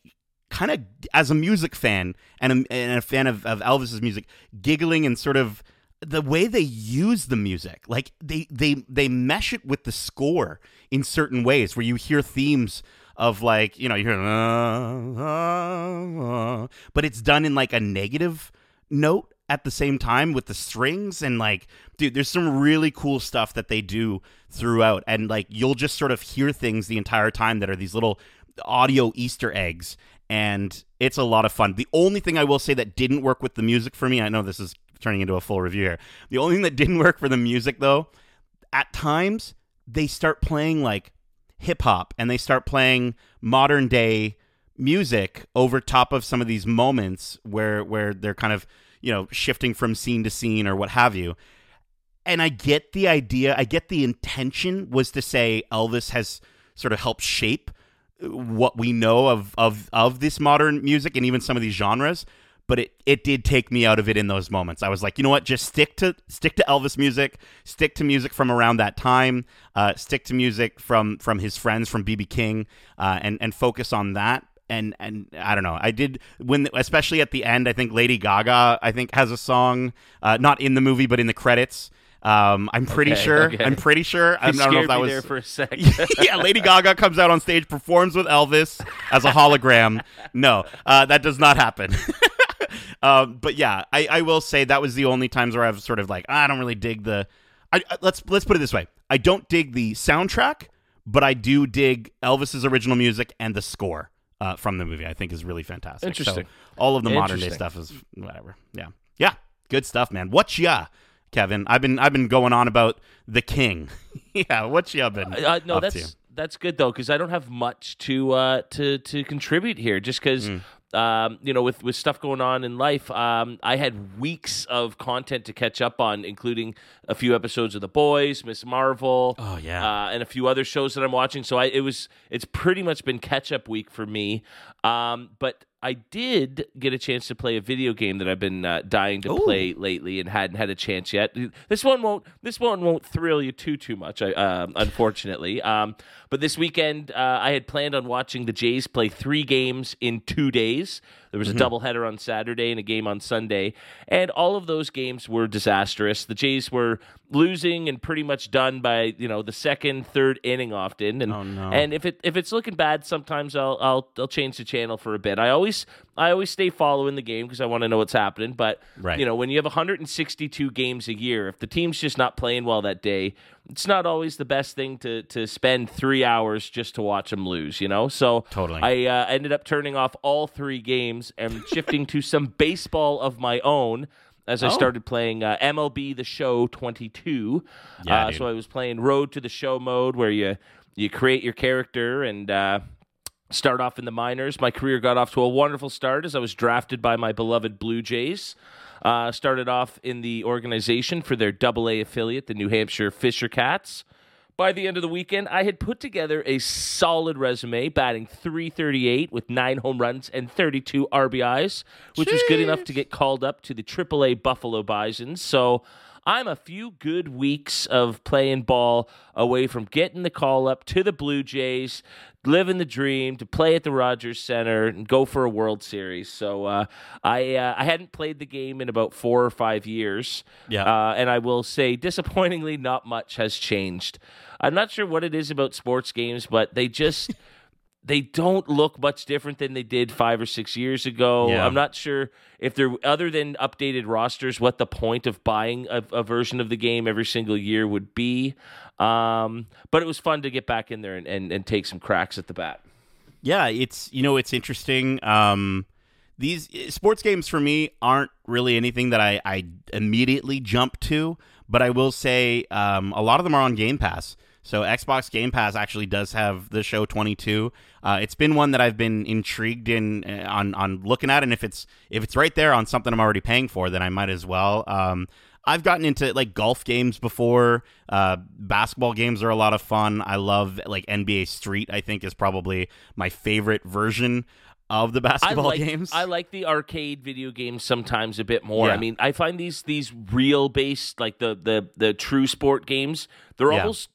kind of as a music fan and a, and a fan of, of Elvis's music, giggling and sort of the way they use the music like they they they mesh it with the score in certain ways where you hear themes of like you know you hear uh, uh, uh, but it's done in like a negative note at the same time with the strings and like dude there's some really cool stuff that they do throughout. And like you'll just sort of hear things the entire time that are these little audio easter eggs. And it's a lot of fun. The only thing i will say that didn't work with the music for me i know this is turning into a full review here. The only thing that didn't work for the music though at times they start playing like hip hop and they start playing modern day music over top of some of these moments where where they're kind of you know, shifting from scene to scene or what have you. and I get the idea. I get the intention was to say Elvis has sort of helped shape what we know of of of this modern music and even some of these genres but it it did take me out of it in those moments. I was like, you know what? Just stick to stick to Elvis music, stick to music from around that time, uh, stick to music from from his friends from BB King, uh, and and focus on that. And and I don't know. I did when especially at the end. I think Lady Gaga I think has a song, uh, not in the movie but in the credits. Um, I'm pretty Okay, sure. okay. I'm pretty sure. I don't know if that was there for a sec. [laughs] yeah, Lady Gaga comes out on stage, performs with Elvis as a hologram. No, uh, that does not happen. [laughs] um, but yeah, I, I will say that was the only times where I've sort of like I don't really dig the. I, I- let's let's put it this way: I don't dig the soundtrack, but I do dig Elvis's original music and the score uh, from the movie. I think is really fantastic. Interesting. So all of the modern day stuff is whatever. Yeah, yeah, good stuff, man. What ya? Kevin, I've been I've been going on about the king. [laughs] yeah, what you been Uh, no, up that's to? that's good though because I don't have much to uh, to to contribute here. Just because Mm. Um, you know, with with stuff going on in life, um, I had weeks of content to catch up on, including a few episodes of The Boys, Miss Marvel, Oh, yeah. uh, and a few other shows that I'm watching. So I it was it's pretty much been catch up week for me. Um, but I did get a chance to play a video game that I've been uh, dying to Ooh. play lately and hadn't had a chance yet. This one won't. This one won't thrill you too too much, I, um, unfortunately. Um, but this weekend, uh, I had planned on watching the Jays play three games in two days. There was a doubleheader on Saturday and a game on Sunday, and all of those games were disastrous. The Jays were losing and pretty much done by you know the second, third inning often, and Oh, no. and if it if it's looking bad, sometimes I'll I'll I'll change the channel for a bit. I always I always stay following the game because I want to know what's happening. But Right. you know, when you have 162 games a year, if the team's just not playing well that day, it's not always the best thing to to spend three hours just to watch them lose. You know, so Totally. I uh, ended up turning off all three games and shifting to some baseball of my own. As I Oh. started playing uh, MLB The Show 22, Yeah, uh, so I was playing Road to the Show mode, where you you create your character and uh, start off in the minors. My career got off to a wonderful start as I was drafted by my beloved Blue Jays. Uh, started off in the organization for their Double A affiliate, the New Hampshire Fisher Cats. By the end of the weekend, I had put together a solid resume, batting 338 with nine home runs and 32 RBIs, which was good enough to get called up to the AAA Buffalo Bisons. So I'm a few good weeks of playing ball away from getting the call up to the Blue Jays, living the dream to play at the Rogers Center and go for a World Series. So uh, I uh, I hadn't played the game in about four or five years. Yeah. Uh, and I will say, disappointingly, not much has changed. I'm not sure what it is about sports games, but they just [laughs] they don't look much different than they did five or six years ago. Yeah. I'm not sure if they're other than updated rosters, what the point of buying a, a version of the game every single year would be. Um, but it was fun to get back in there and, and, and take some cracks at the bat. Yeah, it's you know it's interesting. Um, these sports games for me aren't really anything that I, I immediately jump to, but I will say um, a lot of them are on Game Pass. So Xbox Game Pass actually does have the show 22. Uh, it's been one that I've been intrigued in uh, on on looking at, and if it's if it's right there on something I'm already paying for, then I might as well. Um, I've gotten into like golf games before. Uh, basketball games are a lot of fun. I love like NBA Street. I think is probably my favorite version of the I basketball like, games. I like the arcade video games sometimes a bit more. Yeah. I mean, I find these these real based like the the the true sport games, they're Yeah. almost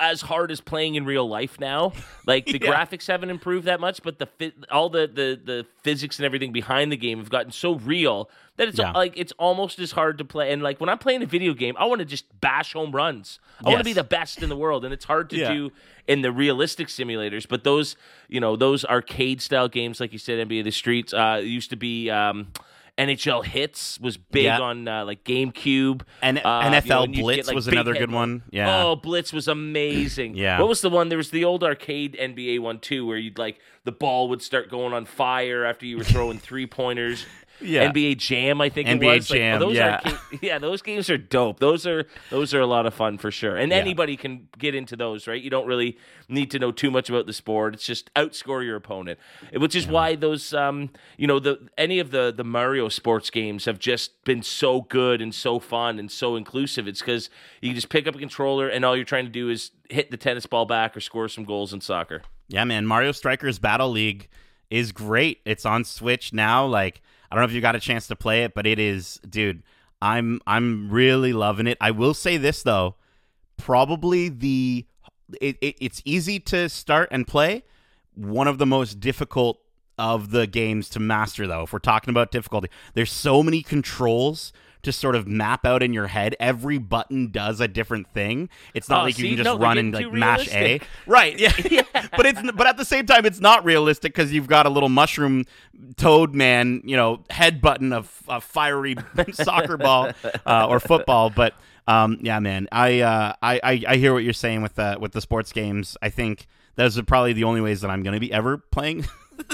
as hard as playing in real life now. Like the [laughs] Yeah. graphics haven't improved that much, but the all the, the the physics and everything behind the game have gotten so real that it's Yeah. like it's almost as hard to play. And like when I'm playing a video game, I want to just bash home runs. I want to be the best in the world, and it's hard to Yeah. do in the realistic simulators. But those, you know, those arcade style games, like you said, NBA The Streets, uh, used to be. Um, NHL Hitz was big Yeah. on uh, like GameCube. And Uh, you NFL know, and you'd Blitz get, like, was another good one. Yeah. Oh, Blitz was amazing. Yeah. What was the one? There was the old arcade NBA one too, where you'd like the ball would start going on fire after you were throwing three pointers. Yeah. NBA Jam, I think it NBA was. Like, Jam, those yeah. Are, yeah, those games are dope. Those are those are a lot of fun for sure. And anybody can get into those, right? You don't really need to know too much about the sport. It's just outscore your opponent, which is why those, um, you know, the any of the the Mario sports games have just been so good and so fun and so inclusive. It's because you can just pick up a controller and all you're trying to do is hit the tennis ball back or score some goals in soccer. Yeah, man. Mario Strikers Battle League is great. It's on Switch now. Like, I don't know if you got a chance to play it, but it is, dude. I'm I'm really loving it. I will say this though, probably the it, it, it's easy to start and play. One of the most difficult of the games to master though. If we're talking about difficulty, there's so many controls to sort of map out in your head. Every button does a different thing. It's not Oh, like see? you can just they're run and like mash A. [laughs] Right. Yeah. [laughs] [laughs] but it's but at the same time it's not realistic because you've got a little mushroom toad man, you know, head button of a fiery soccer ball uh, or football. But um, yeah, man, I, uh, I I I hear what you're saying with the with the sports games. I think those are probably the only ways that I'm going to be ever playing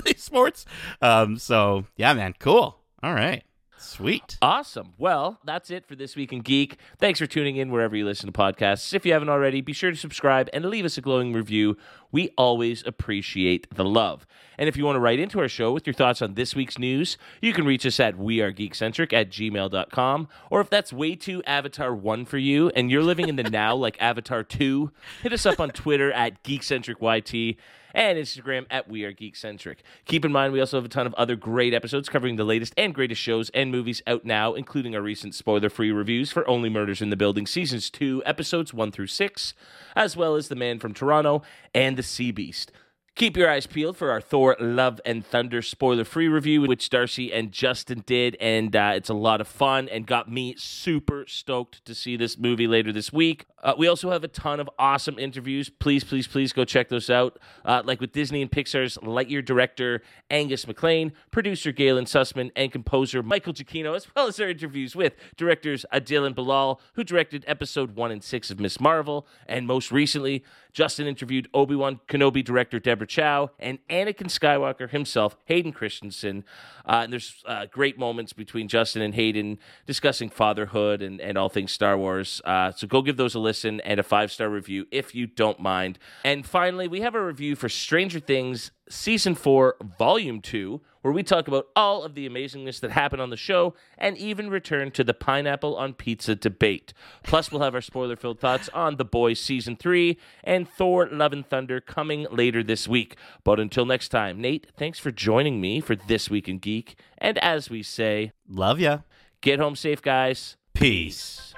these sports. Um, so yeah, man, cool. All right, sweet. Awesome. Well, that's it for this week in Geek. Thanks for tuning in wherever you listen to podcasts. If you haven't already, be sure to subscribe and leave us a glowing review. We always appreciate the love. And if you want to write into our show with your thoughts on this week's news, you can reach us at wearegeekcentric at gmail.com. Or if that's way too Avatar 1 for you and you're living in the now [laughs] like Avatar 2, hit us up on Twitter at GeekcentricYT and Instagram at We Are Geekcentric. Keep in mind, we also have a ton of other great episodes covering the latest and greatest shows and movies out now, including our recent spoiler free reviews for Only Murders in the Building Seasons 2, episodes 1 through 6, as well as The Man from Toronto and The Sea Beast. Keep your eyes peeled for our Thor Love and Thunder spoiler free review, which Darcy and Justin did. And uh, it's a lot of fun and got me super stoked to see this movie later this week. Uh, we also have a ton of awesome interviews. Please, please, please go check those out. Uh, like with Disney and Pixar's Lightyear director Angus MacLane, producer Galyn Susman, and composer Michael Giacchino, as well as our interviews with directors Adil and Bilal, who directed episode one and six of Miss Marvel. And most recently, Justin interviewed Obi Wan Kenobi director Deborah Chow and Anakin Skywalker himself, Hayden Christensen. Uh, and there's uh, great moments between Justin and Hayden discussing fatherhood and, and all things Star Wars. Uh, so go give those a listen and a five star review if you don't mind. And finally, we have a review for Stranger Things Season 4, Volume 2, where we talk about all of the amazingness that happened on the show and even return to the pineapple on pizza debate. Plus, we'll have our spoiler filled thoughts on The Boys Season 3 and Thor Love and Thunder coming later this week. But until next time, Nate, thanks for joining me for This Week in Geek. And as we say, Love ya. get home safe, guys. Peace.